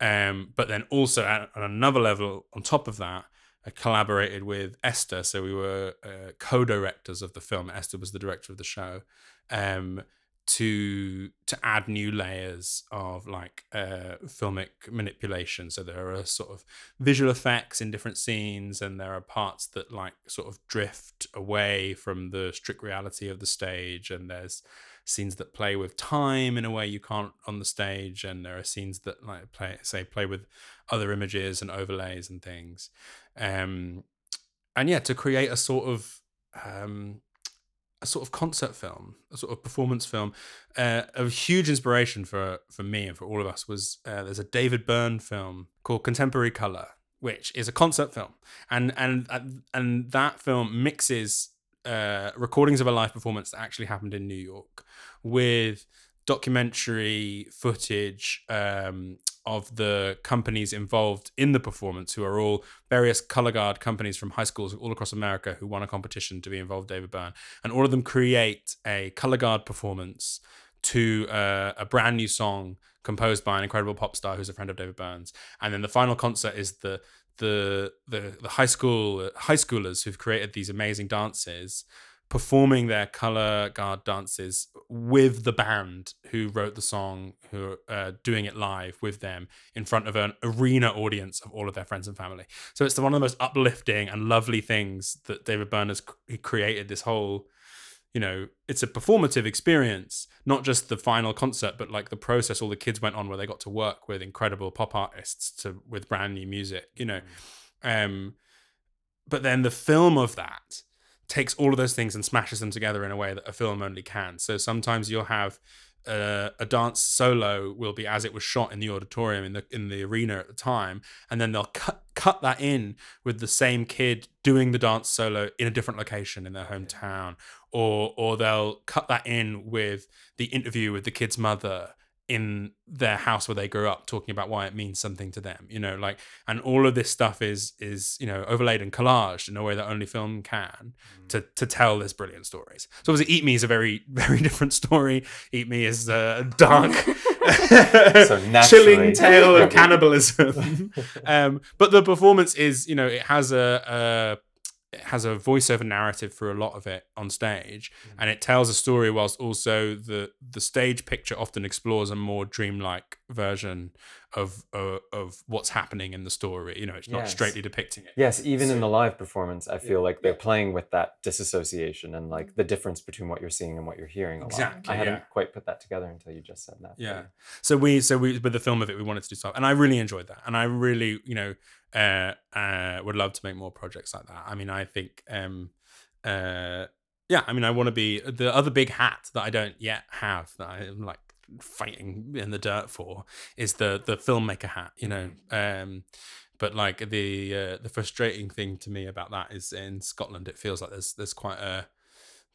Um, but then also at, at another level on top of that I collaborated with Esther, so we were uh, co-directors of the film. Esther was the director of the show, um, to to add new layers of like uh, filmic manipulation. So there are sort of visual effects in different scenes, and there are parts that like sort of drift away from the strict reality of the stage, and there's scenes that play with time in a way you can't on the stage. And there are scenes that like play say play with other images and overlays and things. Um and yeah to create a sort of um a sort of concert film a sort of performance film uh, a huge inspiration for for me and for all of us was uh, there's a david byrne film called contemporary color which is a concert film. And and and that film mixes uh, recordings of a live performance that actually happened in New York with documentary footage um, of the companies involved in the performance, who are all various color guard companies from high schools all across America who won a competition to be involved David Byrne. And all of them create a color guard performance to uh, a brand new song composed by an incredible pop star who's a friend of David Byrne's. And then the final concert is the the the, the high school high schoolers who've created these amazing dances performing their color guard dances with the band who wrote the song who are uh, doing it live with them in front of an arena audience of all of their friends and family so it's one of the most uplifting and lovely things that david byrne has created this whole you know it's a performative experience not just the final concert but like the process all the kids went on where they got to work with incredible pop artists to with brand new music you know mm. um but then the film of that takes all of those things and smashes them together in a way that a film only can. So sometimes you'll have uh, a dance solo will be as it was shot in the auditorium in the in the arena at the time, and then they'll cut cut that in with the same kid doing the dance solo in a different location in their hometown, or or they'll cut that in with the interview with the kid's mother in their house where they grew up talking about why it means something to them you know like and all of this stuff is is you know overlaid and collaged in a way that only film can to to tell this brilliant stories. So obviously eat me is a very very different story. Eat me is a dark naturally- chilling tale of cannibalism. Um but the performance is you know it has a, a has a voiceover narrative for a lot of it on stage and it tells a story whilst also the the stage picture often explores a more dreamlike version of uh, of what's happening in the story you know it's not Yes. straightly depicting it Yes, even in the live performance, I feel Yeah. like they're playing with that disassociation and like the difference between what you're seeing and what you're hearing. A lot. Exactly, I hadn't yeah. quite put that together until you just said that. yeah so we so we with the film of it we wanted to do stuff and i really enjoyed that and i really you know uh uh would love to make more projects like that. I mean i think um uh yeah i mean i want to be the other big hat that i don't yet have that i'm like fighting in the dirt for is the the filmmaker hat you know? Um but like the uh, the frustrating thing to me about that is in Scotland it feels like there's there's quite a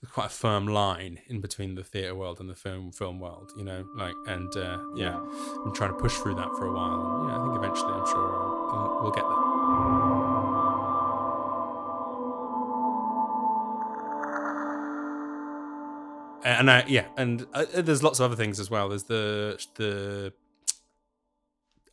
quite a firm line in between the theatre world and the film film world, you know, like and uh, yeah, I'm trying to push through that for a while, and yeah, I think eventually I'm sure I'll, we'll get there. And I, yeah, and uh, there's lots of other things as well. There's the the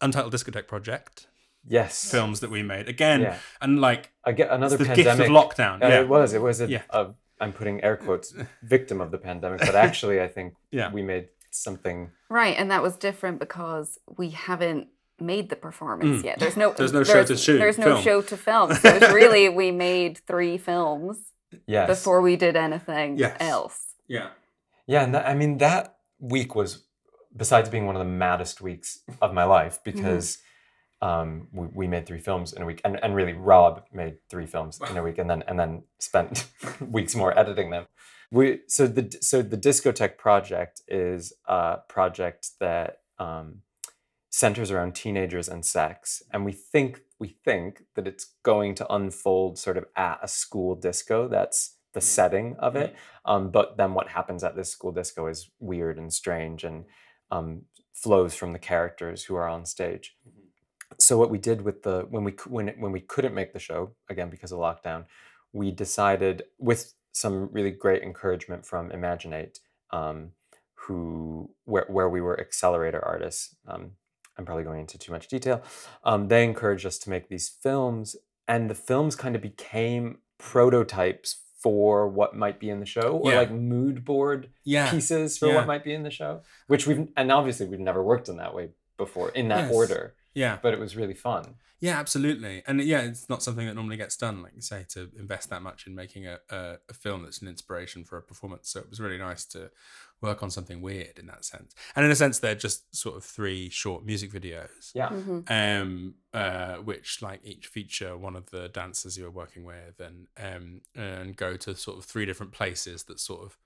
Untitled Discotheque project Yes. films that we made again, Yeah. and like I get another the pandemic. gift of lockdown. Uh, yeah, It was. It was a, Yeah. a- I'm putting air quotes, victim of the pandemic, but actually, I think Yeah. we made something. Right, and that was different because we haven't made the performance Mm. yet. There's no There's no show to shoot, There's no film. show to film. So it's really we made three films Yes. before we did anything Yes. else. yeah. Yeah, and that, I mean that week was, besides being one of the maddest weeks of my life, because um, we, we made three films in a week, and, and really Rob made three films in a week, and then and then spent weeks more editing them. We so the so the Discotheque project is a project that um, centers around teenagers and sex, and we think we think that it's going to unfold sort of at a school disco. That's the setting of it. Um, but then what happens at this school disco is weird and strange and um, flows from the characters who are on stage. So what we did with the when we when when we couldn't make the show again because of lockdown, we decided with some really great encouragement from Imaginate, um, who where where we were accelerator artists. Um, I'm probably going into too much detail. Um, they encouraged us to make these films, and the films kind of became prototypes for what might be in the show, or Yeah. like mood board Yeah. pieces for yeah. what might be in the show. Which we've and obviously we've never worked in that way before in that Yes. order, Yeah. but it was really fun. Yeah, absolutely. And yeah, it's not something that normally gets done, like you say, to invest that much in making a, a, a film that's an inspiration for a performance. So it was really nice to work on something weird in that sense. And in a sense, they're just sort of three short music videos. Yeah. Mhm. Um, uh, which like each feature one of the dancers you were working with, and um, and go to sort of three different places that sort of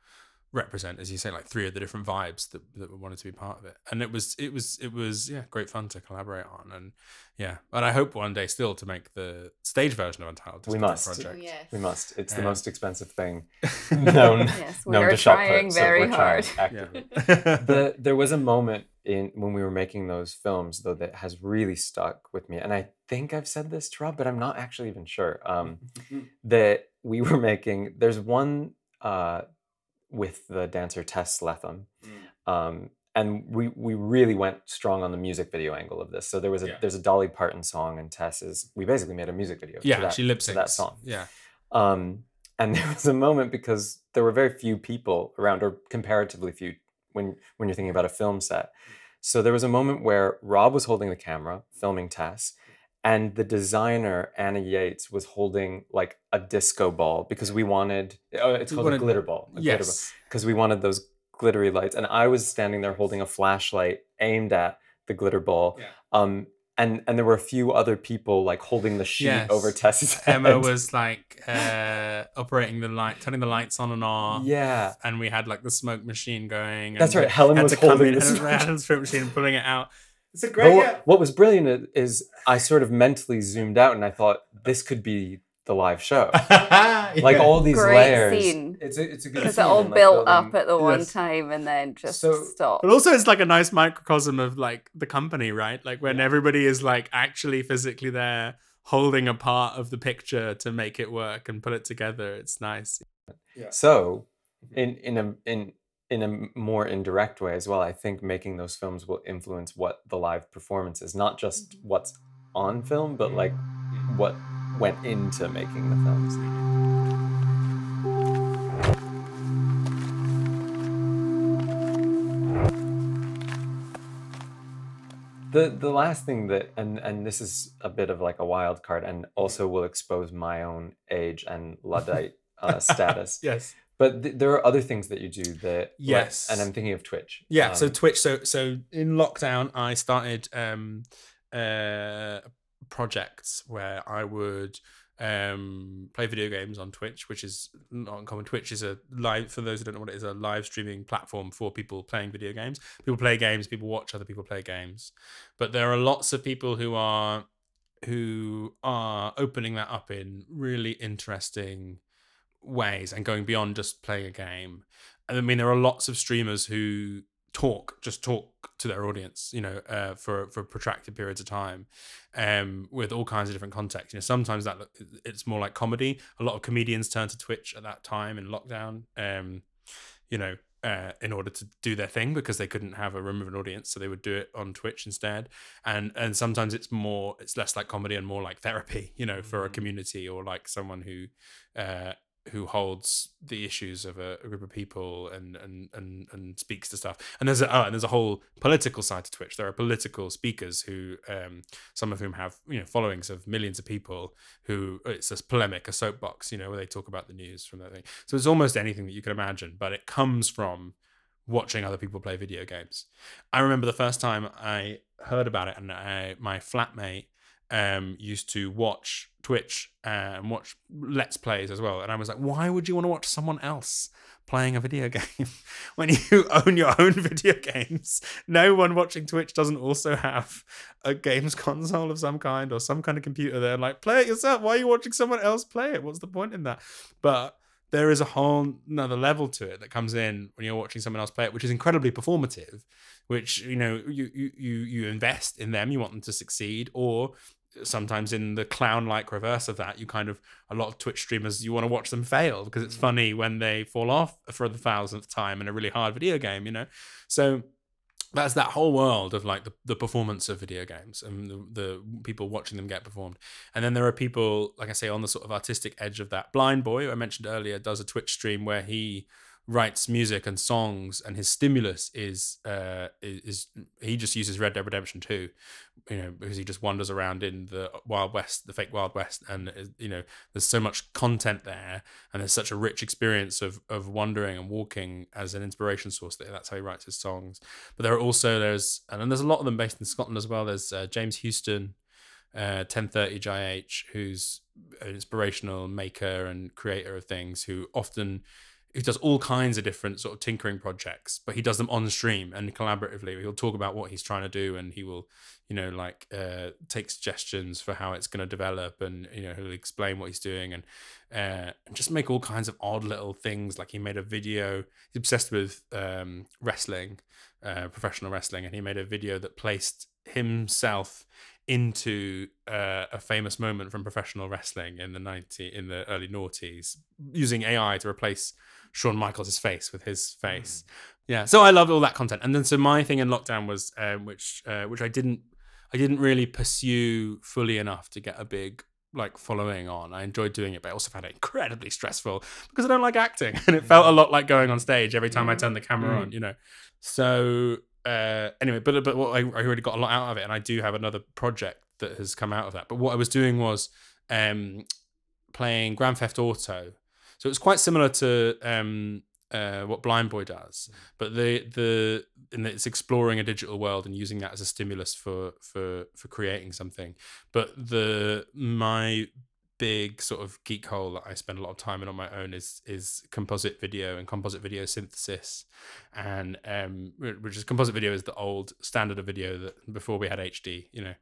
represent, as you say, like three of the different vibes that, that we wanted to be part of it. And it was it was it was yeah, great fun to collaborate on, and yeah, and I hope one day still to make the stage version of Untitled. We must. Project. Oh, yes. We must. It's the most expensive thing known. Yes, we known are to shop trying put, so very we're trying hard. actively. Yeah. the there was a moment in when we were making those films though that has really stuck with me and i think i've said this to rob but i'm not actually even sure um that we were making there's one uh with the dancer tess sletham um and we we really went strong on the music video angle of this. So there was a Yeah. there's a dolly parton song and tess is we basically made a music video yeah, that, she lip syncs that song. Yeah, um, and there was a moment because there were very few people around, or comparatively few, when when you're thinking about a film set. So there was a moment where Rob was holding the camera, filming Tess, and the designer Anna Yates was holding like a disco ball because we wanted. Oh, it's We called wanted- a glitter ball. A yes, because we wanted those glittery lights. And I was standing there holding a flashlight aimed at the glitter ball. Yeah. Um, and and there were a few other people like holding the sheet Yes. over Tess's head. Emma was like uh, operating the light, turning the lights on and off. Yeah. and we had like the smoke machine going. That's and right, Helen had was holding in the and smoke had the smoke machine and pulling it out. It's a But what, what was brilliant is I sort of mentally zoomed out and I thought this could be the live show. Like all these Great layers. scene. It's a, it's a good Because scene it all and, like, built up at the one Yes. time and then just So- stopped. But also, it's like a nice microcosm of like the company, right? Like when Yeah. everybody is like actually physically there, holding a part of the picture to make it work and put it together. It's nice. Yeah. So, in in a in in a more indirect way as well, I think making those films will influence what the live performance is, not just what's on film, but like what went into making the films. The the last thing that and and this is a bit of like a wild card and also will expose my own age and luddite uh, status. Yes. But th- there are other things that you do that like- Yes. and I'm thinking of Twitch. Yeah. so Um, Twitch. So so in lockdown, I started um, uh, projects where I would um, play video games on Twitch, which is not uncommon. Twitch is a live for those who don't know what it is, a live streaming platform for people playing video games. People play games, people watch other people play games. But there are lots of people who are who are opening that up in really interesting ways and going beyond just playing a game. I mean, there are lots of streamers who talk, just talk to their audience, you know, uh, for for protracted periods of time, um, with all kinds of different contexts. You know, sometimes that it's more like comedy. A lot of comedians turn to Twitch at that time in lockdown, um, you know, uh, in order to do their thing because they couldn't have a room of an audience, so they would do it on Twitch instead. And and sometimes it's more, it's less like comedy and more like therapy, you know, for a Mhm. community or like someone who. Uh, who holds the issues of a, a group of people and, and and and speaks to stuff. And there's a oh, and there's a whole political side to Twitch. There are political speakers who, um, some of whom have you know followings of millions of people. Who it's a polemic, a soapbox, you know, where they talk about the news from that thing. So it's almost anything that you can imagine, but it comes from watching other people play video games. I remember the first time I heard about it, and I, my flatmate um, used to watch Twitch and watch Let's Plays as well. And I was like, why would you want to watch someone else playing a video game when you own your own video games? No one watching Twitch doesn't also have a games console of some kind or some kind of computer there. Like, play it yourself. Why are you watching someone else play it? What's the point in that? But there is a whole another level to it that comes in when you're watching someone else play it, which is incredibly performative. Which you know you you you you invest in them, you want them to succeed, or sometimes in the clown-like reverse of that, you kind of a lot of Twitch streamers you want to watch them fail because it's mm. funny when they fall off for the thousandth time in a really hard video game, you know. So that's that whole world of like the, the performance of video games and the, the people watching them get performed. And then there are people, like I say, on the sort of artistic edge of that. Blindboy, who I mentioned earlier, does a Twitch stream where he writes music and songs, and his stimulus is uh is, he just uses Red Dead Redemption 2, you know, because he just wanders around in the Wild West, the fake Wild West, and uh, you know, there's so much content there, and there's such a rich experience of of wandering and walking as an inspiration source. That that's how he writes his songs. But there are also there's and there's a lot of them based in Scotland as well. There's uh, James Houston, uh, 1030 JH, who's an inspirational maker and creator of things, who often who does all kinds of different sort of tinkering projects, but he does them on stream and collaboratively. He'll talk about what he's trying to do, and he will, you know, like uh, take suggestions for how it's going to develop, and you know, he'll explain what he's doing, and uh, just make all kinds of odd little things. Like he made a video. He's obsessed with um, wrestling, uh, professional wrestling, and he made a video that placed himself into uh, a famous moment from professional wrestling in the 90 in the early noughties using AI to replace Shawn Michaels' face with his face. Yeah, so I loved all that content, and then so my thing in lockdown was um, which uh, which I didn't I didn't really pursue fully enough to get a big like following on. I enjoyed doing it, but I also found it incredibly stressful because I don't like acting, and it felt a lot like going on stage every time I turned the camera on. You know, so uh, anyway, but but what I, I already got a lot out of it, and I do have another project that has come out of that. But what I was doing was um, playing Grand Theft Auto, so it's quite similar to um, uh, what Blindboy does, but the the and it's exploring a digital world and using that as a stimulus for for for creating something. But the my big sort of geek hole that I spend a lot of time in on my own is is composite video and composite video synthesis, and um, which is composite video is the old standard of video that before we had HD, you know,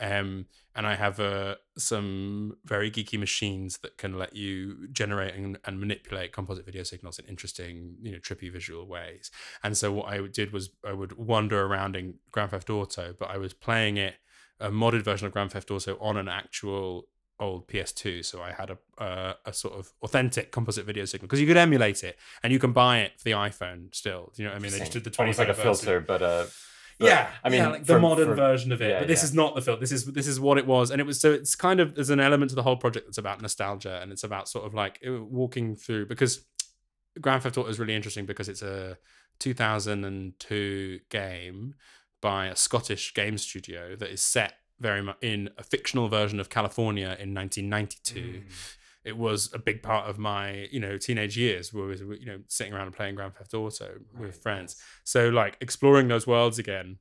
um, and I have uh, some very geeky machines that can let you generate and, and manipulate composite video signals in interesting, you know, trippy visual ways. And so what I did was I would wander around in Grand Theft Auto, but I was playing it a modded version of Grand Theft Auto on an actual old PS2, so I had a uh, a sort of authentic composite video signal because you could emulate it and you can buy it for the iPhone still. Do you know what I mean? They just did the Twenty like a filter, but uh. But, yeah, I mean, yeah, like the for- modern for- version of it. yeah, but this yeah. is not the filter. This is this is what it was, and it was so it's kind of there's an element to the whole project that's about nostalgia, and it's about sort of like uh, walking through because Grand Theft Auto is really interesting because it's a 2002 game by a Scottish game studio that is set very much in a fictional version of California in 1992 it was a big part of my you know teenage years where we were, you know sitting around and playing Grand Theft Auto with friends. So like exploring those worlds again,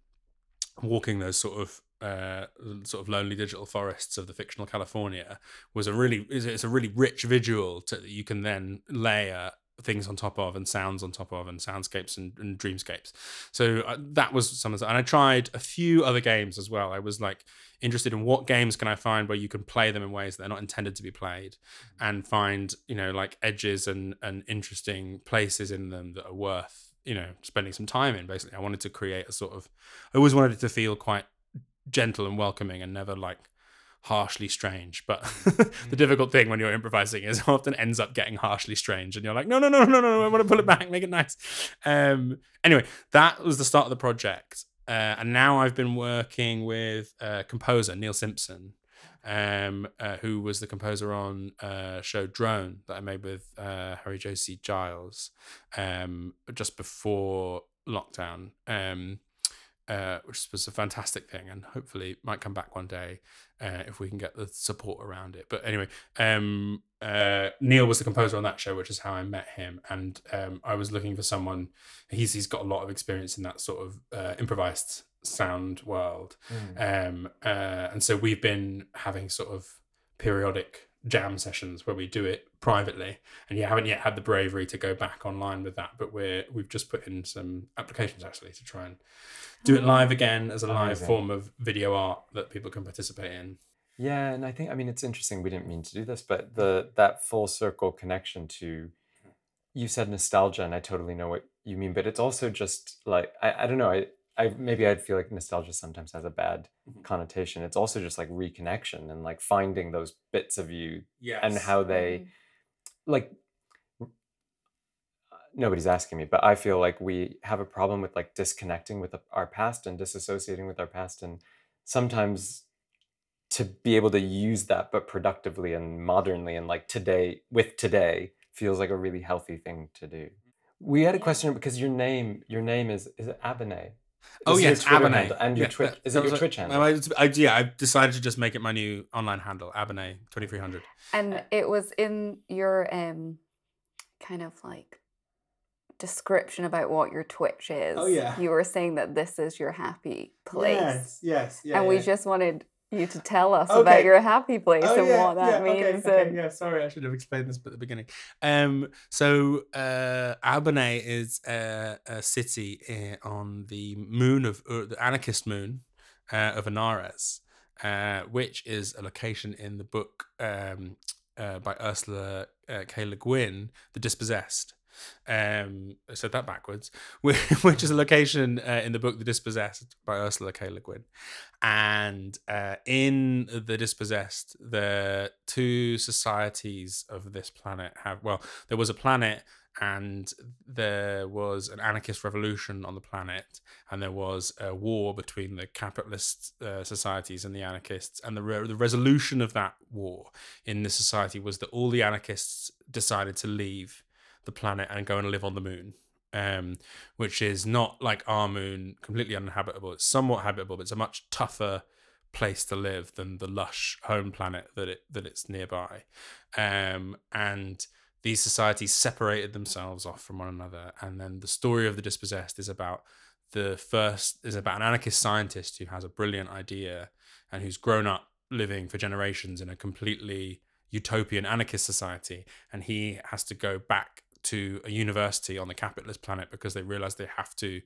walking those sort of uh, sort of lonely digital forests of the fictional California was a really it's a really rich visual to, that you can then layer things on top of and sounds on top of and soundscapes and, and dreamscapes. So uh, that was some of the and i tried a few other games as well. I was like interested in what games can i find where you can play them in ways that they're not intended to be played and find you know like edges and and interesting places in them that are worth you know spending some time in basically. I wanted to create a sort of i always wanted it to feel quite gentle and welcoming and never like harshly strange but the difficult thing when you're improvising is often ends up getting harshly strange and you're like no no no no no no i want to pull it back make it nice. Um anyway that was the start of the project uh, and now i've been working with uh, composer neil simpson um, uh, who was the composer on uh, show Drone that I made with uh, Harry Josie Giles um, just before lockdown, um, uh, which was a fantastic thing, and hopefully might come back one day uh, if we can get the support around it. But anyway, um, uh, Neil was the composer on that show, which is how I met him, and um, I was looking for someone. He's he's got a lot of experience in that sort of uh, improvised sound world. Mm. Um, uh, and so we've been having sort of periodic jam sessions where we do it privately, and you haven't yet had the bravery to go back online with that. But we're we've just put in some applications actually to try and do it live oh. again as a live Amazing. form of video art that people can participate in. Yeah, and I think I mean it's interesting. We didn't mean to do this, but the that full circle connection to you said nostalgia, and I totally know what you mean. But it's also just like I, I don't know. I I maybe I'd feel like nostalgia sometimes has a bad Mhm. connotation. It's also just like reconnection and like finding those bits of you Yes. and how they Mhm. like nobody's asking me but i feel like we have a problem with like disconnecting with our past and disassociating with our past and sometimes to be able to use that but productively and modernly and like today with today feels like a really healthy thing to do we had a question because your name your name is is it abbenay Oh Is your yes, Twitter and your Yeah, twitch that- is that it your was- twitch handle I, I, yeah, I've decided to just make it my new online handle, Abbenay twenty three hundred. And it was in your um kind of like description about what your Twitch is. Oh, yeah. You were saying that this is your happy place. yes, yes, yeah. and we just wanted you to tell us Okay. about your happy place Oh, and what that okay, means. okay, and- yeah, sorry, I should have explained this at the beginning. Um, so uh, Abbenay is a, a city uh, on the moon of uh, the anarchist moon uh, of Anarres, uh, which is a location in the book um, uh, by Ursula uh, K. Le Guin, The Dispossessed. Um, I said that backwards, which, is a location uh, in the book The Dispossessed by Ursula K. Le Guin. And uh, in The Dispossessed, the two societies of this planet have, well, there was a planet and there was an anarchist revolution on the planet, and there was a war between the capitalist uh, societies and the anarchists. And the, re- the resolution of that war in this society was that all the anarchists decided to leave the planet and go and live on the moon. Um, which is not like our moon, completely uninhabitable. It's somewhat habitable, but it's a much tougher place to live than the lush home planet that it that it's nearby. Um, and these societies separated themselves off from one another. And then the story of the dispossessed is about the first is about an anarchist scientist who has a brilliant idea and who's grown up living for generations in a completely utopian anarchist society, and he has to go back to a university on the capitalist planet because they realize they have to.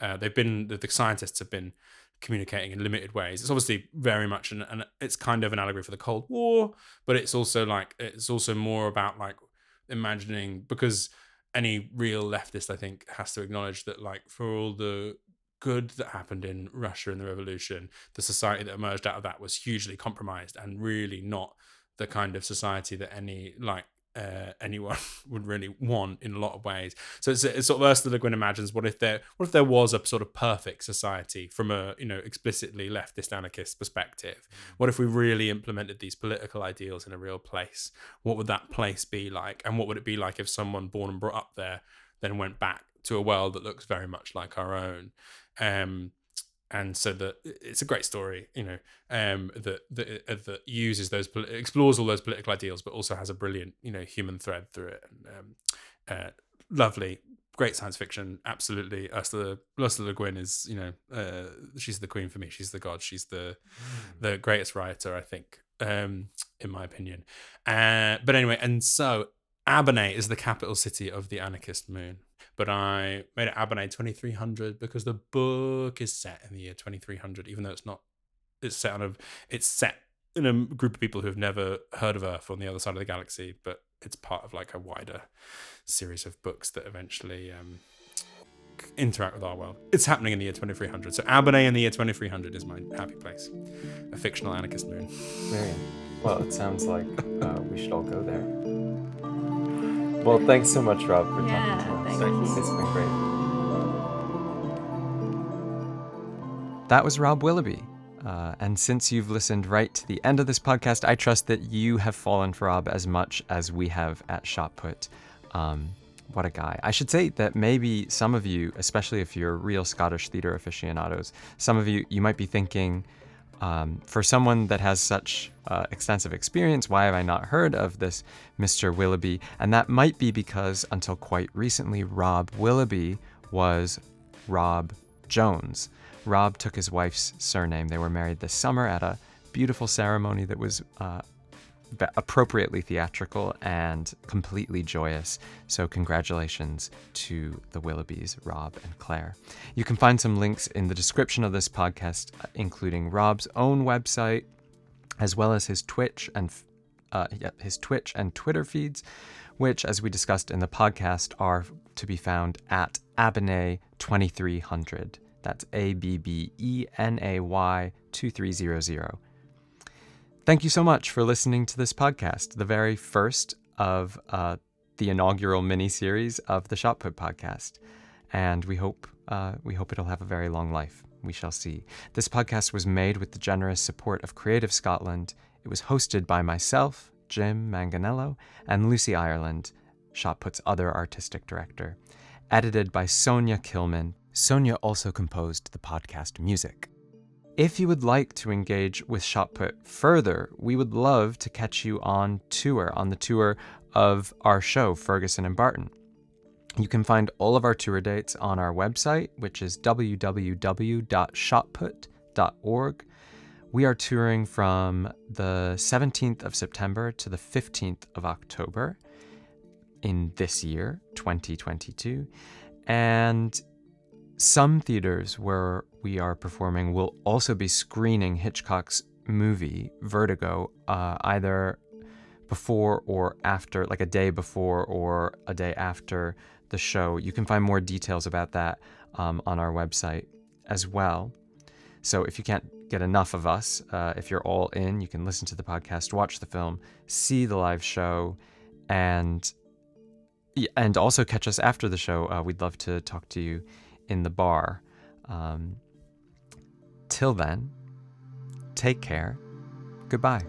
Uh, they've been the, the scientists have been communicating in limited ways. It's obviously very much an, an it's kind of an allegory for the Cold War, but it's also like it's also more about like imagining because any real leftist I think has to acknowledge that like for all the good that happened in Russia in the revolution, the society that emerged out of that was hugely compromised and really not the kind of society that any like uh, anyone would really want in a lot of ways. So it's, it's sort of Ursula Le Guin imagines what if there what if there was a sort of perfect society from a you know explicitly leftist anarchist perspective. What if we really implemented these political ideals in a real place? What would that place be like? And what would it be like if someone born and brought up there then went back to a world that looks very much like our own? Um, and so that it's a great story, you know, um, that that uh, that uses those explores all those political ideals, but also has a brilliant, you know, human thread through it. And, um, uh, lovely, great science fiction. Absolutely, Ursula Ursula Le Guin is, you know, uh, she's the queen for me. She's the god. She's the mm. the greatest writer, I think, um, in my opinion. Uh, but anyway, and so Abbenay is the capital city of the anarchist moon but I made it Abbenay 2300 because the book is set in the year 2300, even though it's not. It's set on a. It's set in a group of people who have never heard of Earth on the other side of the galaxy, but it's part of like a wider series of books that eventually um, interact with our world. It's happening in the year 2300. So Abbenay in the year 2300 is my happy place. A fictional anarchist moon. Brilliant. Well, it sounds like uh, we should all go there. Well, thanks so much, Rob, for yeah, talking to us. Thank you. It's been great. That was Rob Willoughby. Uh, and since you've listened right to the end of this podcast, I trust that you have fallen for Rob as much as we have at Shotput. Um, what a guy. I should say that maybe some of you, especially if you're real Scottish theatre aficionados, some of you, you might be thinking, um, for someone that has such uh, extensive experience, why have I not heard of this Mr. Willoughby? And that might be because until quite recently, Rob Willoughby was Rob Jones. Rob took his wife's surname. They were married this summer at a beautiful ceremony that was uh, appropriately theatrical and completely joyous. So, congratulations to the Willoughbys, Rob and Claire. You can find some links in the description of this podcast, uh, including Rob's own website, as well as his Twitch and uh, his Twitch and Twitter feeds, which, as we discussed in the podcast, are to be found at Abbenay 2300. That's A B B E N A Y 2300. Thank you so much for listening to this podcast, the very first of uh, the inaugural mini series of the Shotput podcast, and we hope uh, we hope it'll have a very long life. We shall see. This podcast was made with the generous support of Creative Scotland. It was hosted by myself, Jim Manganello, and Lucy Ireland, Shotput's other artistic director. Edited by Sonia Killmann. Sonia also composed the podcast music. If you would like to engage with Shotput further, we would love to catch you on tour, on the tour of our show, Ferguson and Barton. You can find all of our tour dates on our website, which is www.shotput.org. We are touring from the 17th of September to the 15th of October in this year, 2022. And some theaters where we are performing will also be screening Hitchcock's movie, Vertigo, uh, either before or after, like a day before or a day after the show. You can find more details about that um, on our website as well. So if you can't get enough of us, uh, if you're all in, you can listen to the podcast, watch the film, see the live show, and and also catch us after the show. Uh, we'd love to talk to you in the bar. Um, till then, take care. Goodbye.